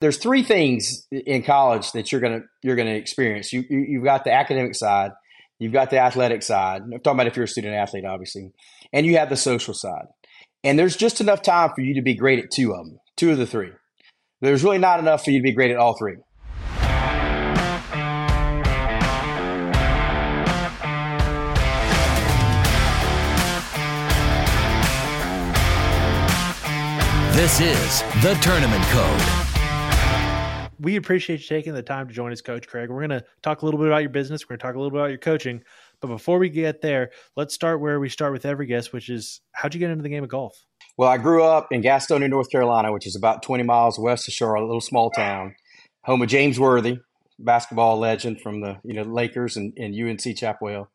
there's three things in college that you're gonna you're gonna experience. You, you have got the academic side, you've got the athletic side. I'm talking about if you're a student athlete, obviously, and you have the social side. And there's just enough time for you to be great at two of them, two of the three. There's really not enough for you to be great at all three. This is the Tournament Code we appreciate you taking the time to join us, Coach Craig. We're going to talk a little bit about your business. We're going to talk a little bit about your coaching. But before we get there, let's start where we start with every guest, which is how'd you get into the game of golf? Well, I grew up in Gastonia, North Carolina, which is about 20 miles west of Charlotte, a little small town, home of James Worthy, basketball legend from the you know Lakers and, and UNC Chapel. Hill.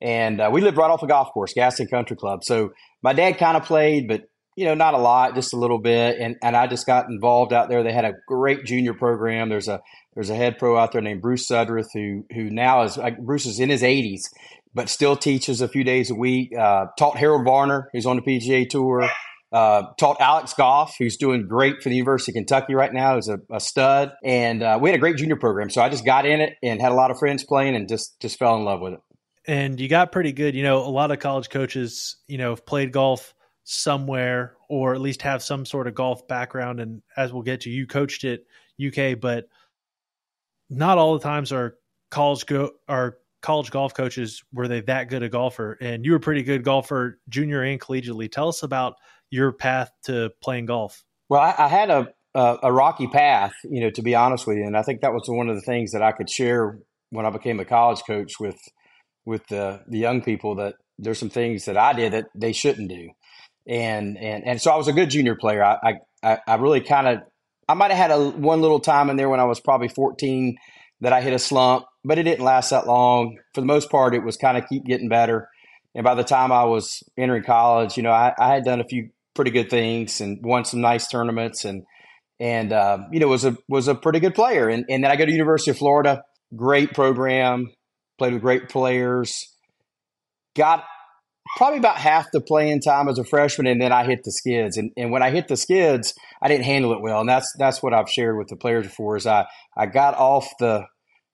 And uh, we lived right off a golf course, Gaston Country Club. So my dad kind of played, but you know, not a lot, just a little bit. And and I just got involved out there. They had a great junior program. There's a there's a head pro out there named Bruce Sudreth who who now is like, Bruce is in his 80s, but still teaches a few days a week. Uh, taught Harold Varner, who's on the PGA Tour. Uh, taught Alex Goff, who's doing great for the University of Kentucky right now, is a, a stud. And uh, we had a great junior program, so I just got in it and had a lot of friends playing, and just just fell in love with it. And you got pretty good. You know, a lot of college coaches, you know, have played golf somewhere or at least have some sort of golf background. And as we'll get to, you coached at UK, but not all the times are college go are college golf coaches were they that good a golfer? And you were a pretty good golfer, junior and collegiately. Tell us about your path to playing golf. Well, I, I had a, a, a rocky path, you know, to be honest with you, and I think that was one of the things that I could share when I became a college coach with with the the young people that there's some things that I did that they shouldn't do and and and so I was a good junior player. I I, I really kind of I might have had a one little time in there when I was probably 14 that I hit a slump, but it didn't last that long. For the most part, it was kind of keep getting better. And by the time I was entering college, you know, I, I had done a few pretty good things and won some nice tournaments and and uh, you know was a was a pretty good player. And and then I go to University of Florida, great program, played with great players, got probably about half the playing time as a freshman, and then I hit the skids. And, and when I hit the skids, I didn't handle it well, and that's that's what I've shared with the players before. Is I I got off the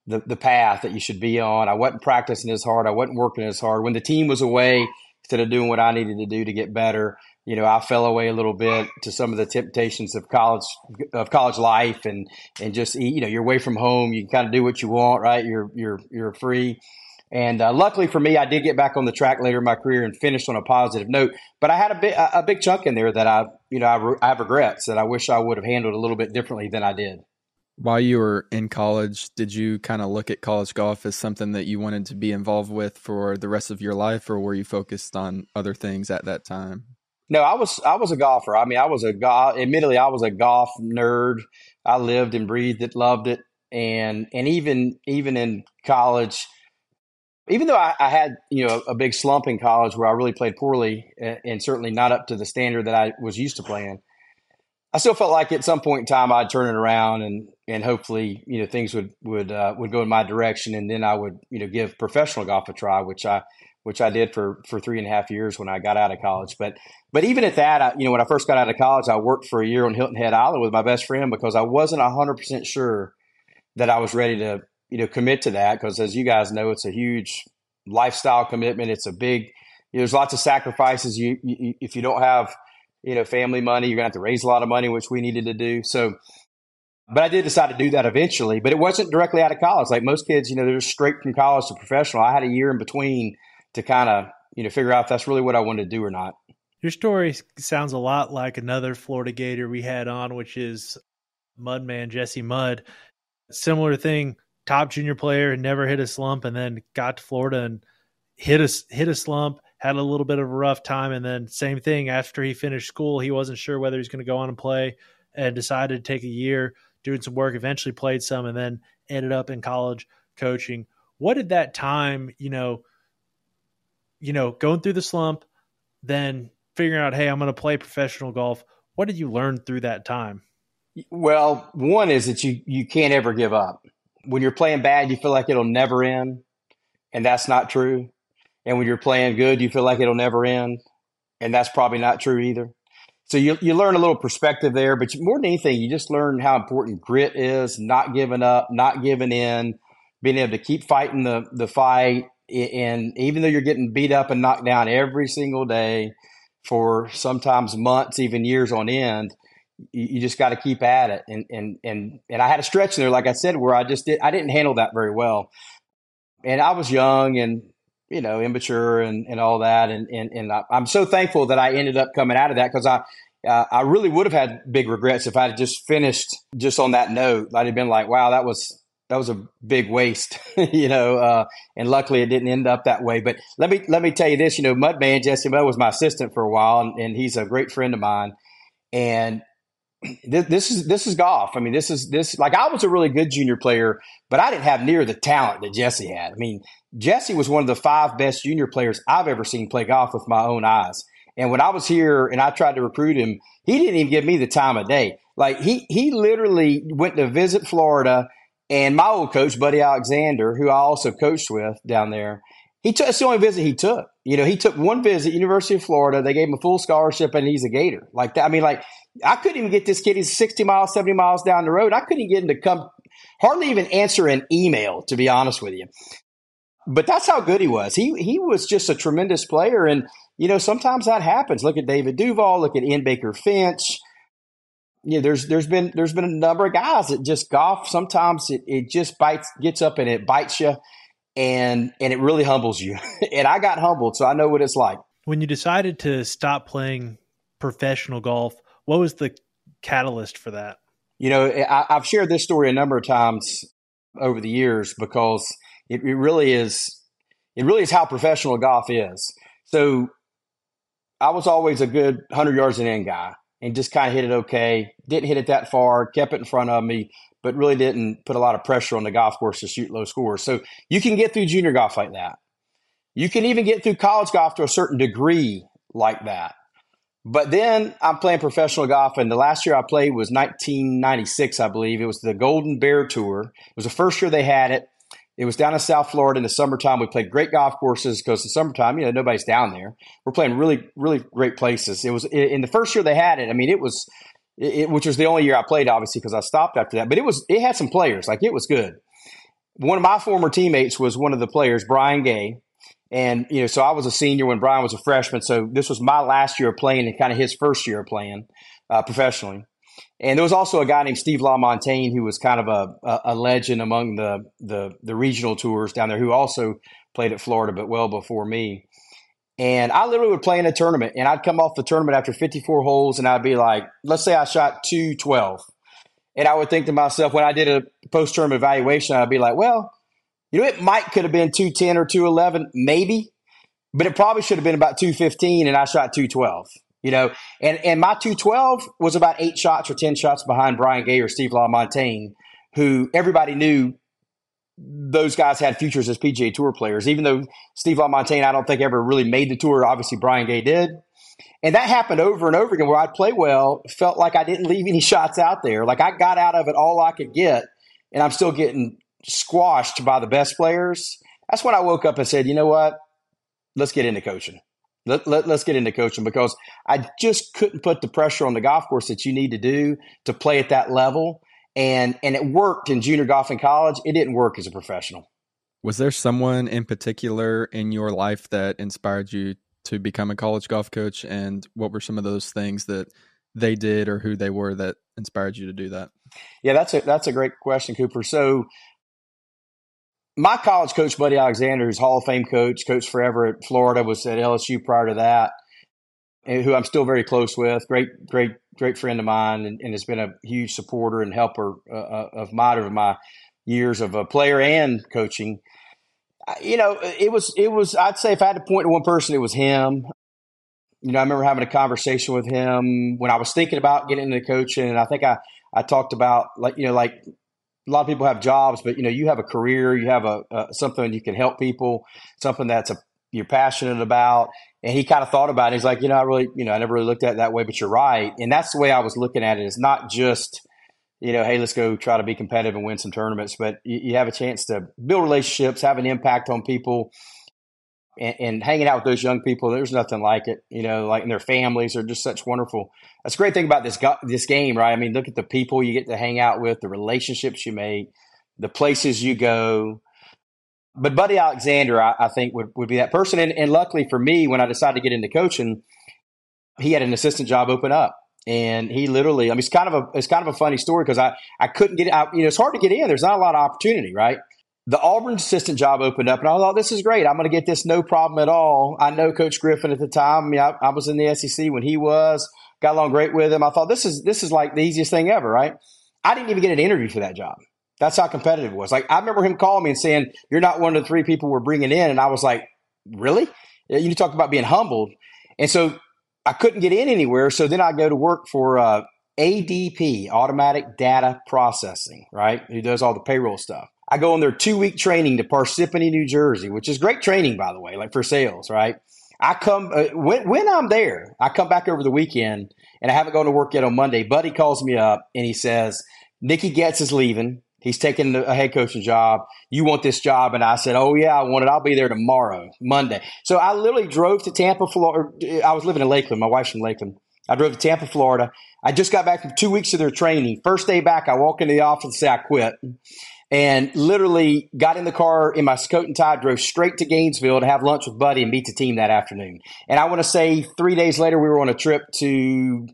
the, the path that you should be on. I wasn't practicing as hard. I wasn't working as hard. When the team was away, instead of doing what I needed to do to get better, you know, I fell away a little bit to some of the temptations of college of college life, and and just you know, you're away from home. You can kind of do what you want, right? You're you're you're free. And uh, luckily for me, I did get back on the track later in my career and finished on a positive note. But I had a big, a big chunk in there that I, you know, I, re- I have regrets that I wish I would have handled a little bit differently than I did. While you were in college, did you kind of look at college golf as something that you wanted to be involved with for the rest of your life, or were you focused on other things at that time? No, I was I was a golfer. I mean, I was a golf. Admittedly, I was a golf nerd. I lived and breathed it, loved it, and and even even in college, even though I, I, had you know a big slump in college where I really played poorly and, and, certainly not up to the standard that I was used to playing, I still felt like at some point in time I'd turn it around and and hopefully you know things would would uh, would go in my direction and then I would you know give professional golf a try, which I which I did for for three and a half years when I got out of college. But but even at that, I, you know when I first got out of college, I worked for a year on Hilton Head Island with my best friend because I wasn't hundred percent sure that I was ready to you know commit to that because as you guys know it's a huge lifestyle commitment. It's a big there's lots of sacrifices. You, you, if you don't have you know family money you're gonna have to raise a lot of money which we needed to do. So but I did decide to do that eventually but it wasn't directly out of college. Like most kids you know they're straight from college to professional. I had a year in between to kind of you know figure out if that's really what I wanted to do or not. Your story sounds a lot like another Florida Gator we had on which is Mudman Jesse Mudd. Similar thing top junior player, and never hit a slump, and then got to Florida and hit a hit a slump, had a little bit of a rough time, and then same thing after he finished school, he wasn't sure whether he's going to go on and play, and decided to take a year doing some work. Eventually played some, and then ended up in college coaching. What did that time, you know, you know, going through the slump, then figuring out, hey, I'm going to play professional golf. What did you learn through that time? Well, one is that you you can't ever give up when you're playing bad, you feel like it'll never end, and that's not true. And when you're playing good, you feel like it'll never end, and that's probably not true either. so you, you learn a little perspective there, but more than anything, you just learn how important grit is, not giving up, not giving in, being able to keep fighting the, the fight. And even though you're getting beat up and knocked down every single day for sometimes months, even years on end, you, just got to keep at it. And, and, and, and I had a stretch there, like I said, where I just did, I didn't handle that very well. And I was young and, you know, immature and, and all that. And, and, and I, am so thankful that I ended up coming out of that because I, uh, I really would have had big regrets if I had just finished just on that note. I'd have been like, wow, that was, that was a big waste, you know, uh, and luckily it didn't end up that way. But let me, let me tell you this, you know, Mudman, Jesse Mudd was my assistant for a while and, and he's a great friend of mine. And this, this is this is golf. I mean, this is this like I was a really good junior player, but I didn't have near the talent that Jesse had. I mean, Jesse was one of the five best junior players I've ever seen play golf with my own eyes. And when I was here and I tried to recruit him, he didn't even give me the time of day. Like he he literally went to visit Florida, and my old coach, Buddy Alexander, who I also coached with down there, he took. It's the only visit he took. You know, he took one visit, University of Florida. They gave him a full scholarship, and he's a Gator. Like that. I mean, like I couldn't even get this kid. He's sixty miles, seventy miles down the road. I couldn't get him to come. Hardly even answer an email, to be honest with you. But that's how good he was. He he was just a tremendous player, and you know sometimes that happens. Look at David Duval. Look at Ian Baker Finch. You know, there's there's been there's been a number of guys that just golf. Sometimes it, it just bites gets up and it bites you and and it really humbles you. and I got humbled, so I know what it's like. When you decided to stop playing professional golf, what was the catalyst for that? You know, I, have shared this story a number of times over the years because it, it really is it really is how professional golf is. So I was always a good hundred yards and in guy and just kind of hit it okay. Didn't hit it that far, kept it in front of me, but really didn't put a lot of pressure on the golf course to shoot low scores. So you can get through junior golf like that. You can even get through college golf to a certain degree like that. But then I'm playing professional golf, and the last year I played was 1996, I believe. It was the Golden Bear Tour. It was the first year they had it. It was down in South Florida in the summertime. We played great golf courses because the summertime, you know, nobody's down there. We're playing really, really great places. It was in the first year they had it. I mean, it was it, which was the only year I played, obviously, because I stopped after that. But it was it had some players, like it was good. One of my former teammates was one of the players, Brian Gay, and you know, so I was a senior when Brian was a freshman. So this was my last year of playing and kind of his first year of playing uh, professionally. And there was also a guy named Steve LaMontagne who was kind of a, a, legend among the, the the regional tours down there, who also played at Florida, but well before me. And I literally would play in a tournament and I'd come off the tournament after 54 holes and I'd be like, let's say I shot 212. And I would think to myself, when I did a post tournament evaluation, I'd be like, well, you know, it might could have been 210 or 211, maybe, but it probably should have been about 215 and I shot 212. You know, and, and my 212 was about eight shots or 10 shots behind Brian Gay or Steve LaMontagne, who everybody knew those guys had futures as PGA Tour players. Even though Steve LaMontagne, I don't think ever really made the tour. Obviously, Brian Gay did. And that happened over and over again where I'd play well, felt like I didn't leave any shots out there. Like I got out of it all I could get, and I'm still getting squashed by the best players. That's when I woke up and said, you know what? Let's get into coaching. Let, let, us get into coaching because I just couldn't put the pressure on the golf course that you need to do to play at that level and and it worked in junior golf in college. It didn't work as a professional. Was there someone in particular in your life that inspired you to become a college golf coach, and what were some of those things that they did or who they were that inspired you to do that? Yeah, that's a that's a great question, Cooper. So my college coach, Buddy Alexander, who's Hall of Fame coach, coached forever at Florida, was at LSU prior to that who I'm still very close with. Great, great, great friend of mine, and, and has been a huge supporter and helper uh, uh of mine over my years of a player and coaching. You know, it was it was. I'd say if I had to point to one person, it was him. You know, I remember having a conversation with him when I was thinking about getting into coaching, and I think I I talked about like you know like a lot of people have jobs, but you know you have a career, you have a, a something you can help people, something that's a you're passionate about. And he kind of thought about it. He's like, you know, I really, you know, I never really looked at it that way, but you're right. And that's the way I was looking at it. It's not just, you know, hey, let's go try to be competitive and win some tournaments, but you, you have a chance to build relationships, have an impact on people. and, and, hanging out with those young people, there's nothing like it. You know, like and their families are just such wonderful. That's a great thing about this this game, right? I mean, look at the people you get to hang out with, the relationships you make, the places you go. But Buddy Alexander, I, I think, would, would be that person. And, and luckily for me, when I decided to get into coaching, he had an assistant job open up and he literally, I mean, it's kind of a, it's kind of a funny story because I, I couldn't get out, you know, it's hard to get in. There's not a lot of opportunity, right? The Auburn assistant job opened up and I thought, this is great. I'm going to get this no problem at all. I know Coach Griffin at the time. I, mean, I, I was in the SEC when he was, got along great with him. I thought this is, this is like the easiest thing ever, right? I didn't even get an interview for that job. That's how competitive it was. Like I remember him calling me and saying, "You're not one of the three people we're bringing in," and I was like, "Really?" You talk about being humbled, and so I couldn't get in anywhere. So then I go to work for uh, ADP, Automatic Data Processing, right? Who does all the payroll stuff. I go on their two week training to Parsippany, New Jersey, which is great training, by the way, like for sales, right? I come uh, when when I'm there, I come back over the weekend, and I haven't gone to work yet on Monday. Buddy calls me up and he says, "Nikki Getz is leaving. He's taking a head coaching job. You want this job? And I said, Oh, yeah, I want it. I'll be there tomorrow, Monday. So I literally drove to Tampa, Florida. I was living in Lakeland. My wife's from Lakeland. I drove to Tampa, Florida. I just got back from two weeks of their training. First day back, I walk into the office and say I quit. And literally got in the car in my coat and tie, drove straight to Gainesville to have lunch with Buddy and meet the team that afternoon. And I want to say three days later, we were on a trip to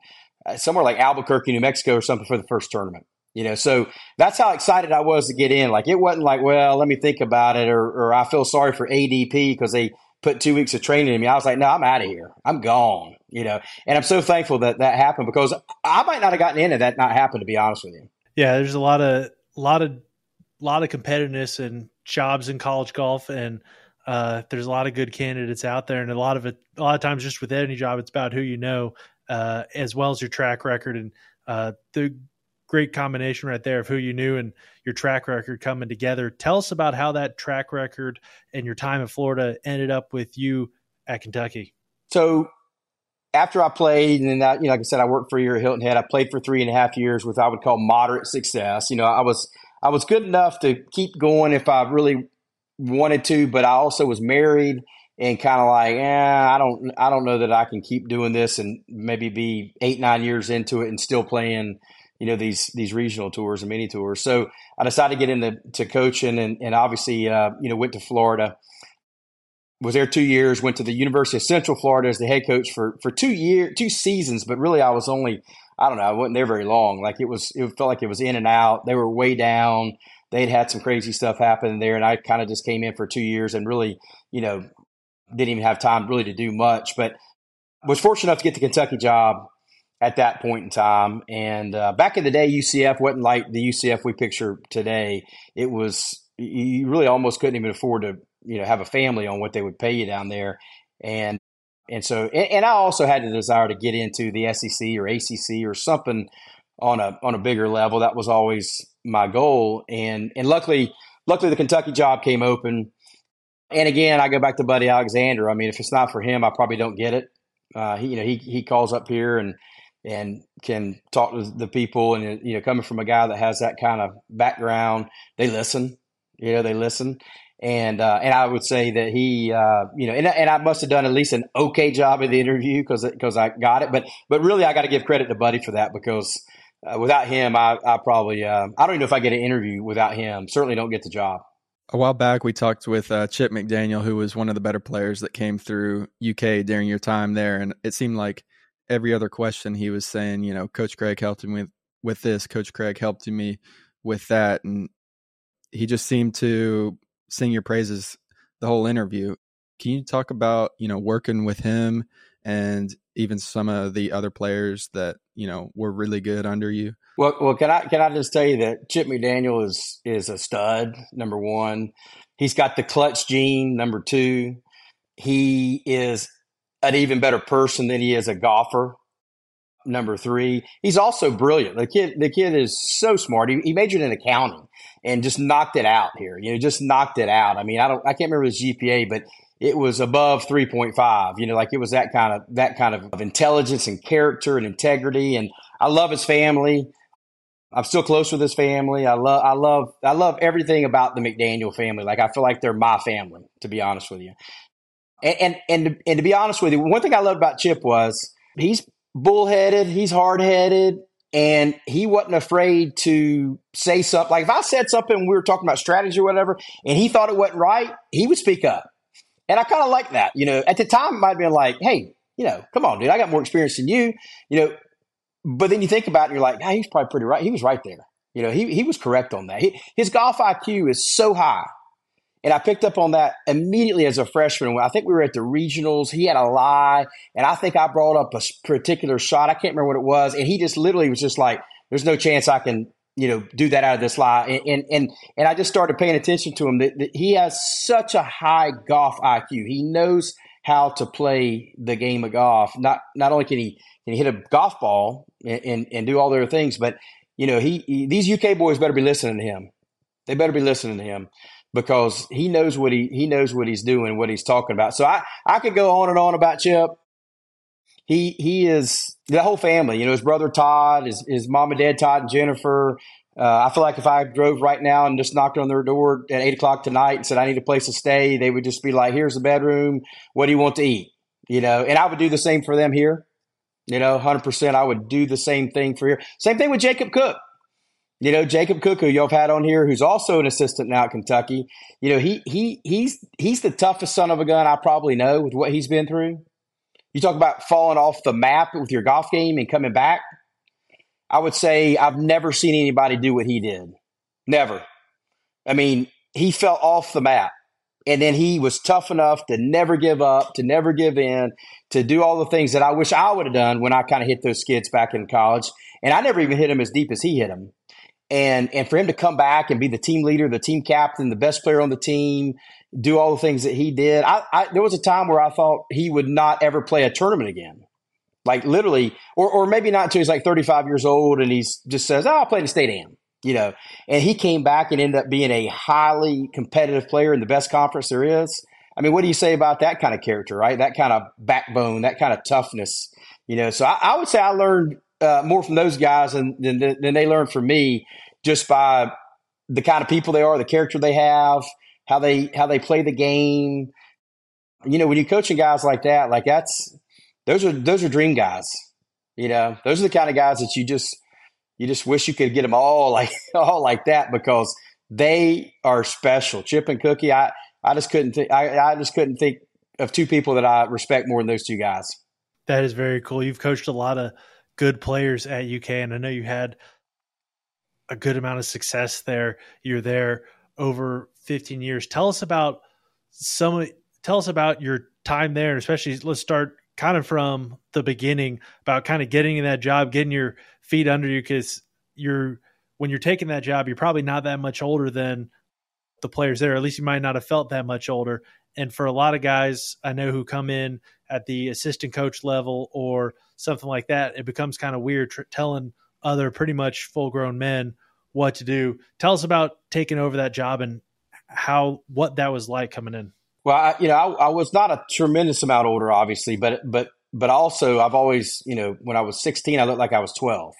uh, somewhere like Albuquerque, New Mexico or something for the first tournament. You know, so that's how excited I was to get in. Like it wasn't like, well, let me think about it, or, or I feel sorry for ADP because they put two weeks of training in me. I was like, no, I'm out of here. I'm gone. You know, and I'm so thankful that that happened because I might not have gotten in and that not happened. To be honest with you. Yeah, there's a lot of lot of lot of competitiveness and jobs in college golf, and uh, there's a lot of good candidates out there, and a lot of it, a lot of times, just with any job, it's about who you know, uh, as well as your track record and uh, the great combination right there of who you knew and your track record coming together. Tell us about how that track record and your time in Florida ended up with you at Kentucky. So after I played, and then I, you know, like I said, I worked for a year at Hilton Head. I played for three and a half years with I would call moderate success. You know, I was I was good enough to keep going if I really wanted to, but I also was married and kind of like, eh, I don't I don't know that I can keep doing this and maybe be eight nine years into it and still playing you know these these regional tours and mini tours. So I decided to get into to coaching, and, and obviously uh, you know went to Florida. Was there two years. Went to the University of Central Florida as the head coach for for two year two seasons, but really I was only I don't know I wasn't there very long. Like it was it felt like it was in and out. They were way down. They'd had some crazy stuff happen there, and I kind of just came in for two years and really you know didn't even have time really to do much, but was fortunate enough to get the Kentucky job at that point in time. And uh, back in the day, UCF wasn't like the UCF we picture today. It was you really almost couldn't even afford to you know have a family on what they would pay you down there, and and so and, and I also had the desire to get into the SEC or ACC or something on a on a bigger level. That was always my goal, and and luckily luckily the Kentucky job came open. And again, I go back to Buddy Alexander. I mean, if it's not for him, I probably don't get it. Uh, he, you know, he he calls up here and and can talk to the people. And you know, coming from a guy that has that kind of background, they listen. You know, they listen. And uh, and I would say that he, uh, you know, and, and I must have done at least an okay job in the interview because because I got it. But but really, I got to give credit to Buddy for that because uh, without him, I, I probably uh, I don't even know if I get an interview without him. Certainly don't get the job. A while back, we talked with uh, Chip McDaniel, who was one of the better players that came through UK during your time there, and it seemed like every other question he was saying, you know, Coach Craig helped me with with this, Coach Craig helped me with that, and he just seemed to sing your praises the whole interview. Can you talk about you know working with him and even some of the other players that you know were really good under you? Well, well, can I can I just tell you that Chip McDaniel is is a stud. Number one, he's got the clutch gene. Number two, he is an even better person than he is a golfer. Number three, he's also brilliant. The kid, the kid is so smart. He, he majored in accounting and just knocked it out here. You know, just knocked it out. I mean, I don't, I can't remember his GPA, but it was above 3.5 you know like it was that kind of that kind of intelligence and character and integrity and i love his family i'm still close with his family i love i love i love everything about the mcdaniel family like i feel like they're my family to be honest with you And, and and and to be honest with you, one thing I loved about Chip was he's bullheaded, he's hard headed, and he wasn't afraid to say something. Like if I said something, we were talking about strategy or whatever, and he thought it wasn't right, he would speak up. And I kind of like that. You know, at the time, it might have been like, hey, you know, come on, dude, I got more experience than you. You know, but then you think about it and you're like, hey, he's probably pretty right. He was right there. You know, he, he was correct on that. He, his golf IQ is so high. And I picked up on that immediately as a freshman. I think we were at the regionals. He had a lie. And I think I brought up a particular shot. I can't remember what it was. And he just literally was just like, there's no chance I can, you know, do that out of this lie. And, and, and, and I just started paying attention to him that, that he has such a high golf IQ. He knows how to play the game of golf. Not, not only can he, can he hit a golf ball and, and, and do all the other things, but you know, he, he, these UK boys better be listening to him. They better be listening to him because he knows what he he knows what he's doing, what he's talking about. So I I could go on and on about Chip. He he is the whole family. You know, his brother Todd, his his mom and dad Todd and Jennifer. Uh, I feel like if I drove right now and just knocked on their door at eight o'clock tonight and said I need a place to stay, they would just be like, "Here's the bedroom. What do you want to eat?" You know, and I would do the same for them here. You know, hundred percent. I would do the same thing for here. Same thing with Jacob Cook. You know, Jacob Cook, who you've had on here, who's also an assistant now at Kentucky. You know, he he he's he's the toughest son of a gun I probably know with what he's been through. You talk about falling off the map with your golf game and coming back. I would say I've never seen anybody do what he did. Never. I mean, he fell off the map. And then he was tough enough to never give up, to never give in, to do all the things that I wish I would have done when I kind of hit those skids back in college. And I never even hit him as deep as he hit him. And and for him to come back and be the team leader, the team captain, the best player on the team, do all the things that he did. I, I there was a time where I thought he would not ever play a tournament again. Like literally, or or maybe not until he's like 35 years old and he's just says, Oh, I'll play the state am you know, and he came back and ended up being a highly competitive player in the best conference there is. I mean, what do you say about that kind of character, right? That kind of backbone, that kind of toughness, you know. So I, I would say I learned uh, more from those guys than, than, than they learned from me just by the kind of people they are, the character they have, how they how they play the game. You know, when you're coaching guys like that, like that's those are those are dream guys. You know, those are the kind of guys that you just you just wish you could get them all like all like that because they are special. Chip and Cookie, I I just couldn't think I, I just couldn't think of two people that I respect more than those two guys. That is very cool. You've coached a lot of good players at UK, and I know you had a good amount of success there. You're there over 15 years. Tell us about some. Tell us about your time there, especially let's start kind of from the beginning about kind of getting in that job, getting your feet under you because you're when you're taking that job, you're probably not that much older than the players there. At least you might not have felt that much older. And for a lot of guys I know who come in at the assistant coach level or something like that, it becomes kind of weird tr- telling other pretty much full grown men what to do. Tell us about taking over that job and how what that was like coming in. Well, I, you know, I, I was not a tremendous amount older, obviously, but but but also I've always, you know, when I was 16, I looked like I was 12.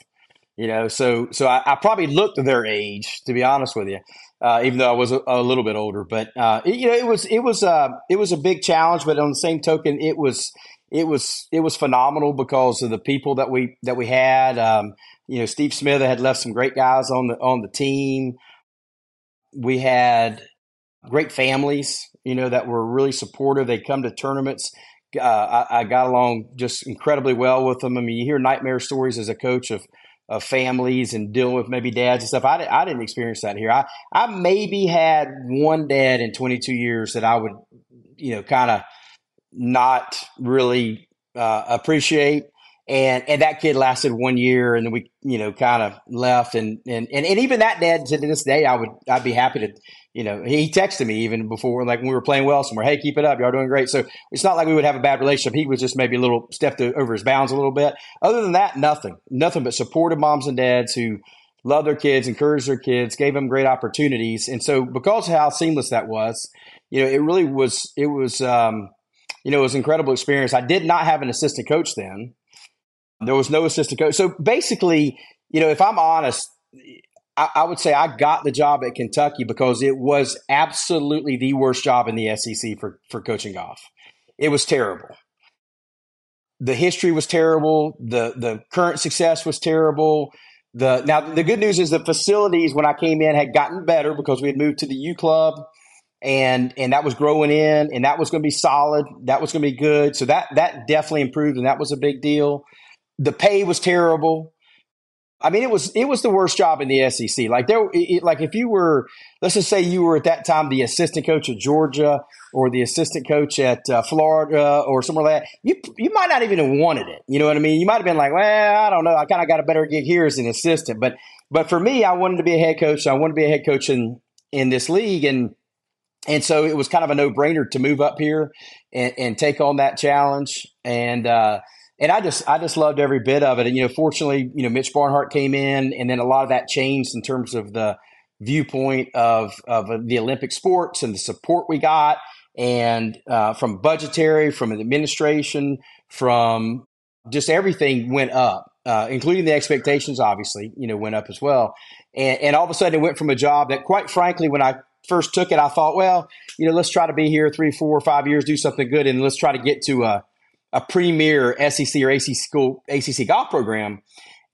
You know, so so I, I probably looked their age, to be honest with you, uh, even though I was a, a little bit older. But uh, it, you know, it was it was uh, it was a big challenge. But on the same token, it was it was it was phenomenal because of the people that we that we had. Um, you know, Steve Smith had left some great guys on the on the team. We had great families, you know, that were really supportive. They come to tournaments uh, I, I, got along just incredibly well with them. I mean, you hear nightmare stories as a coach of, of families and dealing with maybe dads and stuff. I, I didn't experience that here. I, I maybe had one dad in 22 years that I would, you know, kind of not really uh, appreciate. And, and that kid lasted one year and we, you know, kind of left. And, and, and, and even that dad to this day, I would, I'd be happy to, you know, he texted me even before, like when we were playing well somewhere, hey, keep it up. Y'all doing great. So it's not like we would have a bad relationship. He was just maybe a little stepped over his bounds a little bit. Other than that, nothing, nothing but supportive moms and dads who love their kids, encourage their kids, gave them great opportunities. And so because of how seamless that was, you know, it really was, it was, um, you know, it was an incredible experience. I did not have an assistant coach then. There was no assistant coach. So basically, you know, if I'm honest, I, I, would say I got the job at Kentucky because it was absolutely the worst job in the SEC for for coaching golf. it was terrible. The history was terrible. The the current success was terrible. The now the good news is the facilities when I came in had gotten better because we had moved to the U Club and and that was growing in and that was going to be solid. That was going to be good. So that that definitely improved and that was a big deal. The pay was terrible. I mean, it was it was the worst job in the SEC. Like there, it, like if you were, let's just say you were at that time the assistant coach at Georgia or the assistant coach at uh, Florida or somewhere like that, you you might not even have wanted it. You know what I mean? You might have been like, well, I don't know, I kind of got a better gig here as an assistant. But but for me, I wanted to be a head coach. I wanted to be a head coach in in this league, and and so it was kind of a no brainer to move up here and, and take on that challenge. And uh, and I just I just loved every bit of it. And you know, fortunately, you know, Mitch Barnhart came in, and then a lot of that changed in terms of the viewpoint of of the Olympic sports and the support we got, and uh, from budgetary, from administration, from just everything went up, uh, including the expectations. Obviously, you know, went up as well. And, and all of a sudden, it went from a job that, quite frankly, when I first took it, I thought, well, you know, let's try to be here three, four, five years, do something good, and let's try to get to a a premier SEC or ACC school ACC golf program.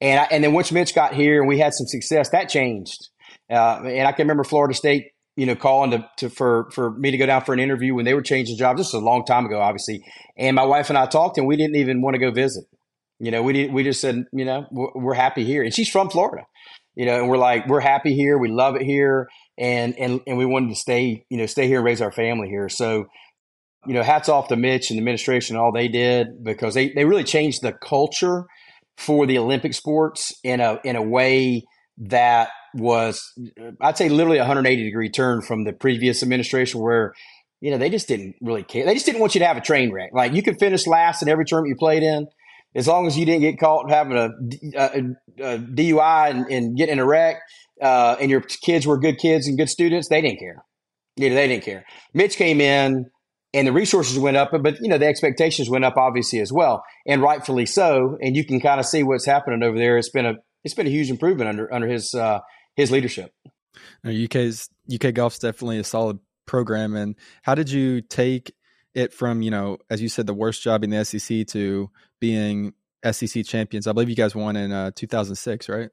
And I, and then once Mitch got here and we had some success, that changed. Uh, and I can remember Florida State, you know, calling to, to, for for me to go down for an interview when they were changing jobs. This is a long time ago, obviously. And my wife and I talked, and we didn't even want to go visit. You know, we did, we just said, you know, we're, we're happy here, and she's from Florida. You know, and we're like, we're happy here, we love it here, and and and we wanted to stay, you know, stay here and raise our family here. So you know, hats off to Mitch and the administration, all they did because they, they really changed the culture for the Olympic sports in a in a way that was I'd say literally a 180 degree turn from the previous administration where you know they just didn't really care. They just didn't want you to have a train wreck. Like you could finish last in every tournament you played in as long as you didn't get caught having a, uh, a, a DUI and, and get in a wreck uh, and your kids were good kids and good students, they didn't care. You know, they didn't care. Mitch came in and the resources went up, but you know the expectations went up obviously as well, and rightfully so. And you can kind of see what's happening over there. It's been a it's been a huge improvement under under his uh, his leadership. UK's UK golf's definitely a solid program. And how did you take it from you know as you said the worst job in the SEC to being SEC champions? I believe you guys won in uh, 2006, right?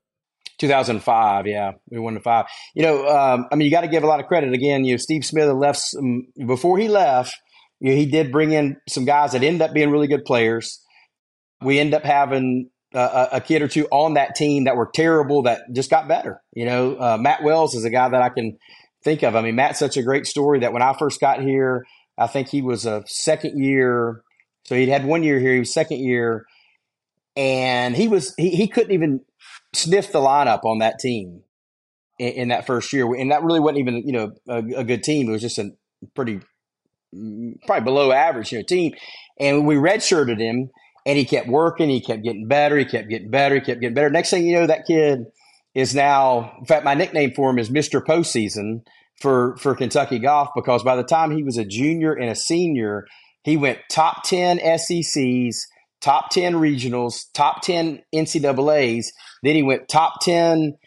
2005, yeah, we won the five. You know, um, I mean, you got to give a lot of credit again. You know, Steve Smith left some, before he left you know, he did bring in some guys that ended up being really good players. We end up having a, a, kid or two on that team that were terrible that just got better. You know, uh, Matt Wells is a guy that I can think of. I mean, Matt's such a great story that when I first got here, I think he was a second year. So he'd had one year here. He was second year, and he was he, he couldn't even sniff the lineup on that team in, in that first year, and that really wasn't even you know a, a good team. It was just a pretty mm, probably below average, you know, team. And we redshirted him and he kept working. He kept getting better. He kept getting better. He kept getting better. Next thing you know, that kid is now, in fact, my nickname for him is Mr. Postseason for, for Kentucky golf because by the time he was a junior and a senior, he went top 10 SECs, top 10 regionals, top 10 NCAAs. Then he went top 10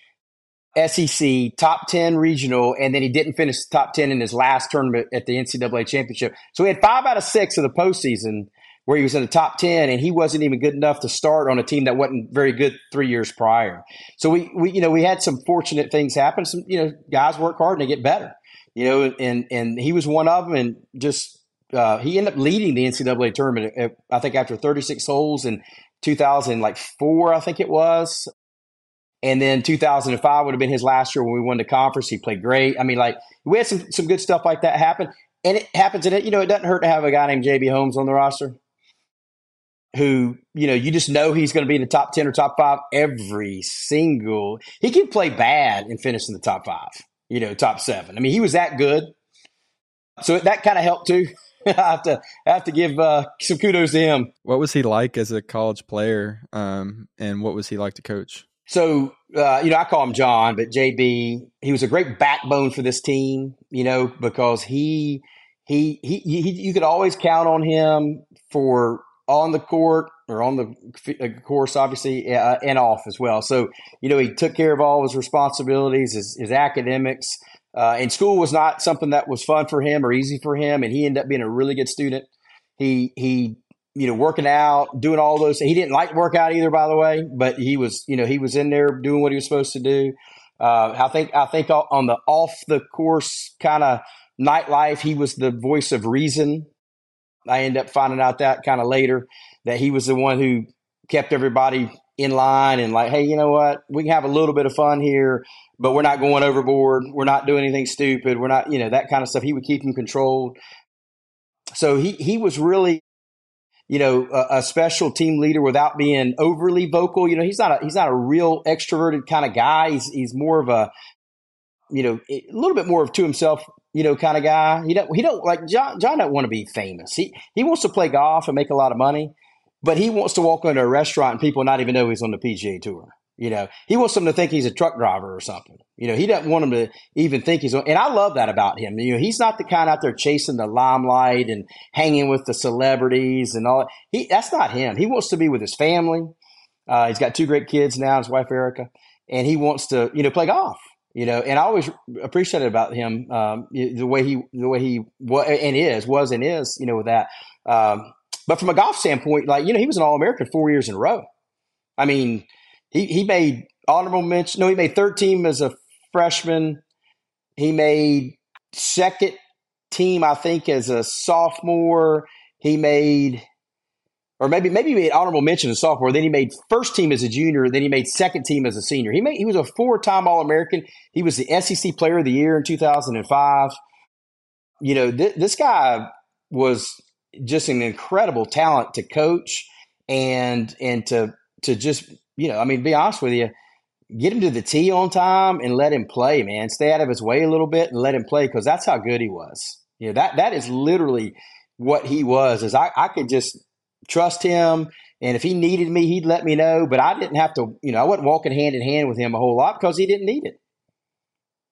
SEC, top 10 regional, and then he didn't finish top 10 in his last tournament at the NCAA championship. So he had five out of six of the postseason where he was in the top 10 and he wasn't even good enough to start on a team that wasn't very good three years prior. So we, we, you know, we had some fortunate things happen. Some, you know, guys work hard and they get better, you know, and, and he was one of them and just, uh, he ended up leading the NCAA tournament, at, I think after 36 holes in 2004, I think it was. And then 2005 would have been his last year when we won the conference. He played great. I mean, like we had some some good stuff like that happen, and it happens. And it, you know, it doesn't hurt to have a guy named JB Holmes on the roster, who you know you just know he's going to be in the top ten or top five every single. He can play bad and finish in the top five. You know, top seven. I mean, he was that good. So that kind of helped too. I have to I have to give uh, some kudos to him. What was he like as a college player, um, and what was he like to coach? So, uh, you know, I call him John, but JB, he was a great backbone for this team, you know, because he, he, he, he you could always count on him for on the court or on the uh, course, obviously, uh, and off as well. So, you know, he took care of all his responsibilities, his, his academics. Uh, and school was not something that was fun for him or easy for him. And he ended up being a really good student He he you know working out, doing all those. He didn't like workout either, by the way, but he was you know he was in there doing what he was supposed to do. Uh, I think I think on the off the course kind of nightlife, he was the voice of reason. I end up finding out that kind of later that he was the one who kept everybody in line and like, hey, you know what? We can have a little bit of fun here, but we're not going overboard. We're not doing anything stupid. We're not, you know, that kind of stuff. He would keep him controlled. So he he was really, you know, a, a, special team leader without being overly vocal. You know, he's not a he's not a real extroverted kind of guy. He's he's more of a, you know, a little bit more of to himself. You know, kind of guy. He don't he don't like John. John don't want to be famous. He he wants to play golf and make a lot of money but he wants to walk into a restaurant and people not even know he's on the PGA Tour. You know, he wants them to think he's a truck driver or something. You know, he doesn't want them to even think he's on. And I love that about him. You know, he's not the kind out there chasing the limelight and hanging with the celebrities and all. He that's not him. He wants to be with his family. Uh, he's got two great kids now, his wife Erica, and he wants to you know play golf. You know, and I always appreciated about him um, the way he the way he was and is was and is you know with that. Um, but from a golf standpoint, like, you know, he was an All American four years in a row. I mean, he, he made honorable mention. No, he made third team as a freshman. He made second team, I think, as a sophomore. He made, or maybe maybe he made honorable mention as a sophomore. Then he made first team as a junior. Then he made second team as a senior. He made he was a four time All American. He was the SEC Player of the Year in two thousand and five. You know, th- this guy was just an incredible talent to coach and and to to just you know I mean be honest with you get him to the tee on time and let him play man. Stay out of his way a little bit and let him play because that's how good he was. You know that that is literally what he was is I, I could just trust him and if he needed me he'd let me know but I didn't have to you know I wasn't walking hand in hand with him a whole lot because he didn't need it.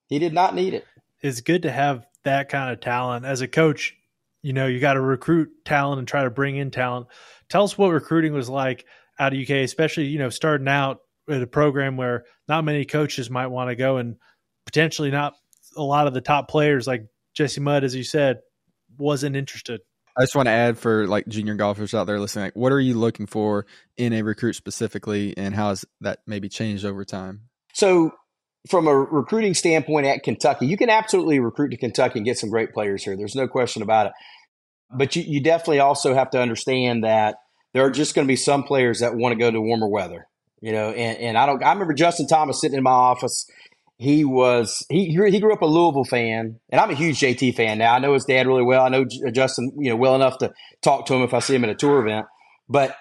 He did not need it. It's good to have that kind of talent. As a coach you know, you got to recruit talent and try to bring in talent. Tell us what recruiting was like out of UK, especially, you know, starting out at a program where not many coaches might want to go and potentially not a lot of the top players like Jesse Mudd, as you said, wasn't interested. I just want to add for like junior golfers out there listening, like what are you looking for in a recruit specifically and how has that maybe changed over time? So from a recruiting standpoint at Kentucky, you can absolutely recruit to Kentucky and get some great players here. There's no question about it. But you, you definitely also have to understand that there are just going to be some players that want to go to warmer weather. You know, and, and I don't. I remember Justin Thomas sitting in my office. He was he he grew up a Louisville fan, and I'm a huge JT fan now. I know his dad really well. I know Justin, you know, well enough to talk to him if I see him at a tour event. But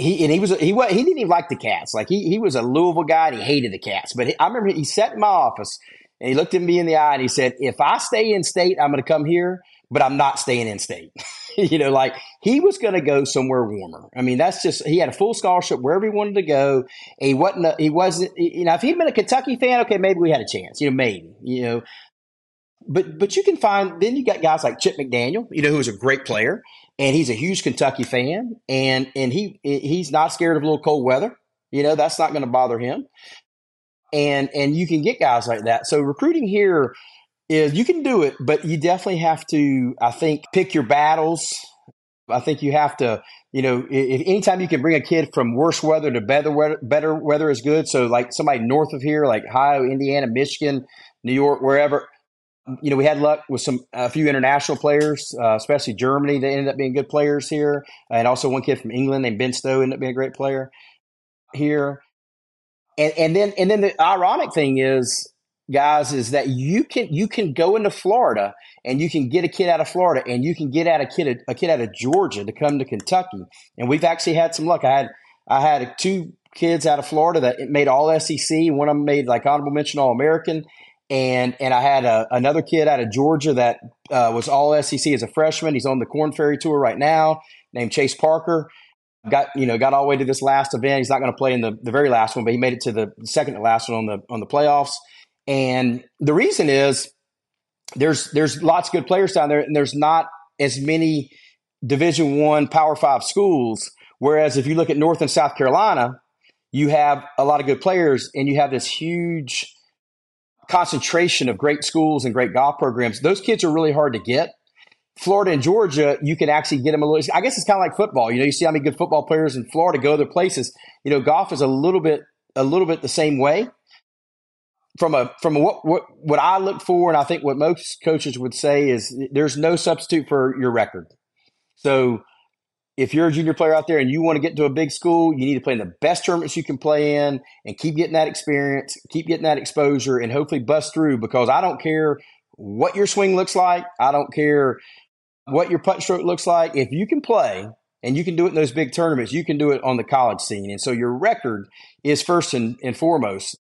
he and he was he he didn't even like the cats. Like he he was a Louisville guy and he hated the cats. But he, I remember he sat in my office and he looked at me in the eye and he said, "If I stay in state, I'm going to come here, but I'm not staying in state." you know, like he was going to go somewhere warmer. I mean, that's just he had a full scholarship wherever he wanted to go. He wasn't a, he wasn't you know if he'd been a Kentucky fan, okay, maybe we had a chance. You know, maybe you know. But but you can find then you got guys like Chip McDaniel, you know, who was a great player and he's a huge Kentucky fan, and and he he's not scared of a little cold weather. You know, that's not going to bother him. And and you can get guys like that. So recruiting here is you can do it, but you definitely have to, I think, pick your battles. I think you have to, you know, if, anytime you can bring a kid from worse weather to better weather, better weather is good. So like somebody north of here, like Ohio, Indiana, Michigan, New York, wherever, you know, we had luck with some a few international players, uh, especially Germany. They ended up being good players here, and also one kid from England named Ben Stowe ended up being a great player here. And and then and then the ironic thing is, guys, is that you can you can go into Florida and you can get a kid out of Florida and you can get out a kid a kid out of Georgia to come to Kentucky. And we've actually had some luck. I had I had two kids out of Florida that made all SEC. One of them made like honorable mention All American, and and I had a, another kid out of Georgia that uh, was all SEC as a freshman. He's on the Korn Ferry Tour right now, named Chase Parker. Got you know got all the way to this last event. He's not going to play in the, the very last one, but he made it to the second to last one on the on the playoffs. And the reason is there's there's lots of good players down there, and there's not as many Division One Power Five schools. Whereas if you look at North and South Carolina, you have a lot of good players, and you have this huge concentration of great schools and great golf programs, those kids are really hard to get. Florida and Georgia, you can actually get them a little. I guess it's kind of like football. You know, you see how many good football players in Florida go other places. You know, golf is a little bit a little bit the same way. From a from a, what what what I look for, and I think what most coaches would say is there's no substitute for your record. So if you're a junior player out there and you want to get to a big school, you need to play in the best tournaments you can play in and keep getting that experience, keep getting that exposure, and hopefully bust through because I don't care what your swing looks like. I don't care what your putt stroke looks like. If you can play and you can do it in those big tournaments, you can do it on the college scene. And so your record is first and, and foremost.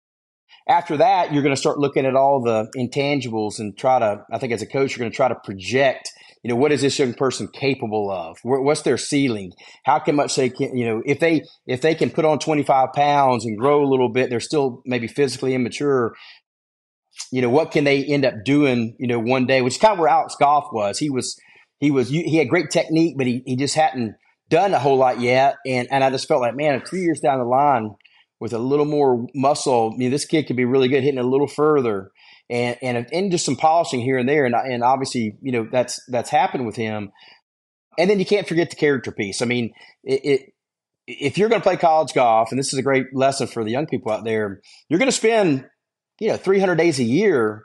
After that, you're going to start looking at all the intangibles and try to, I think as a coach, you're going to try to project – you know, what is this young person capable of? What's their ceiling? How can much they can, you know, if they if they can put on 25 pounds and grow a little bit, they're still maybe physically immature. You know, what can they end up doing? You know, one day, which is kind of where Alex Goff was. He was he was he had great technique, but he he just hadn't done a whole lot yet. And and I just felt like, man, two years down the line with a little more muscle, I mean, this kid could be really good hitting a little further and and and just some polishing here and there, and and obviously you know that's that's happened with him. And then you can't forget the character piece. I mean, it, it if you're going to play college golf, and this is a great lesson for the young people out there, you're going to spend you know 300 days a year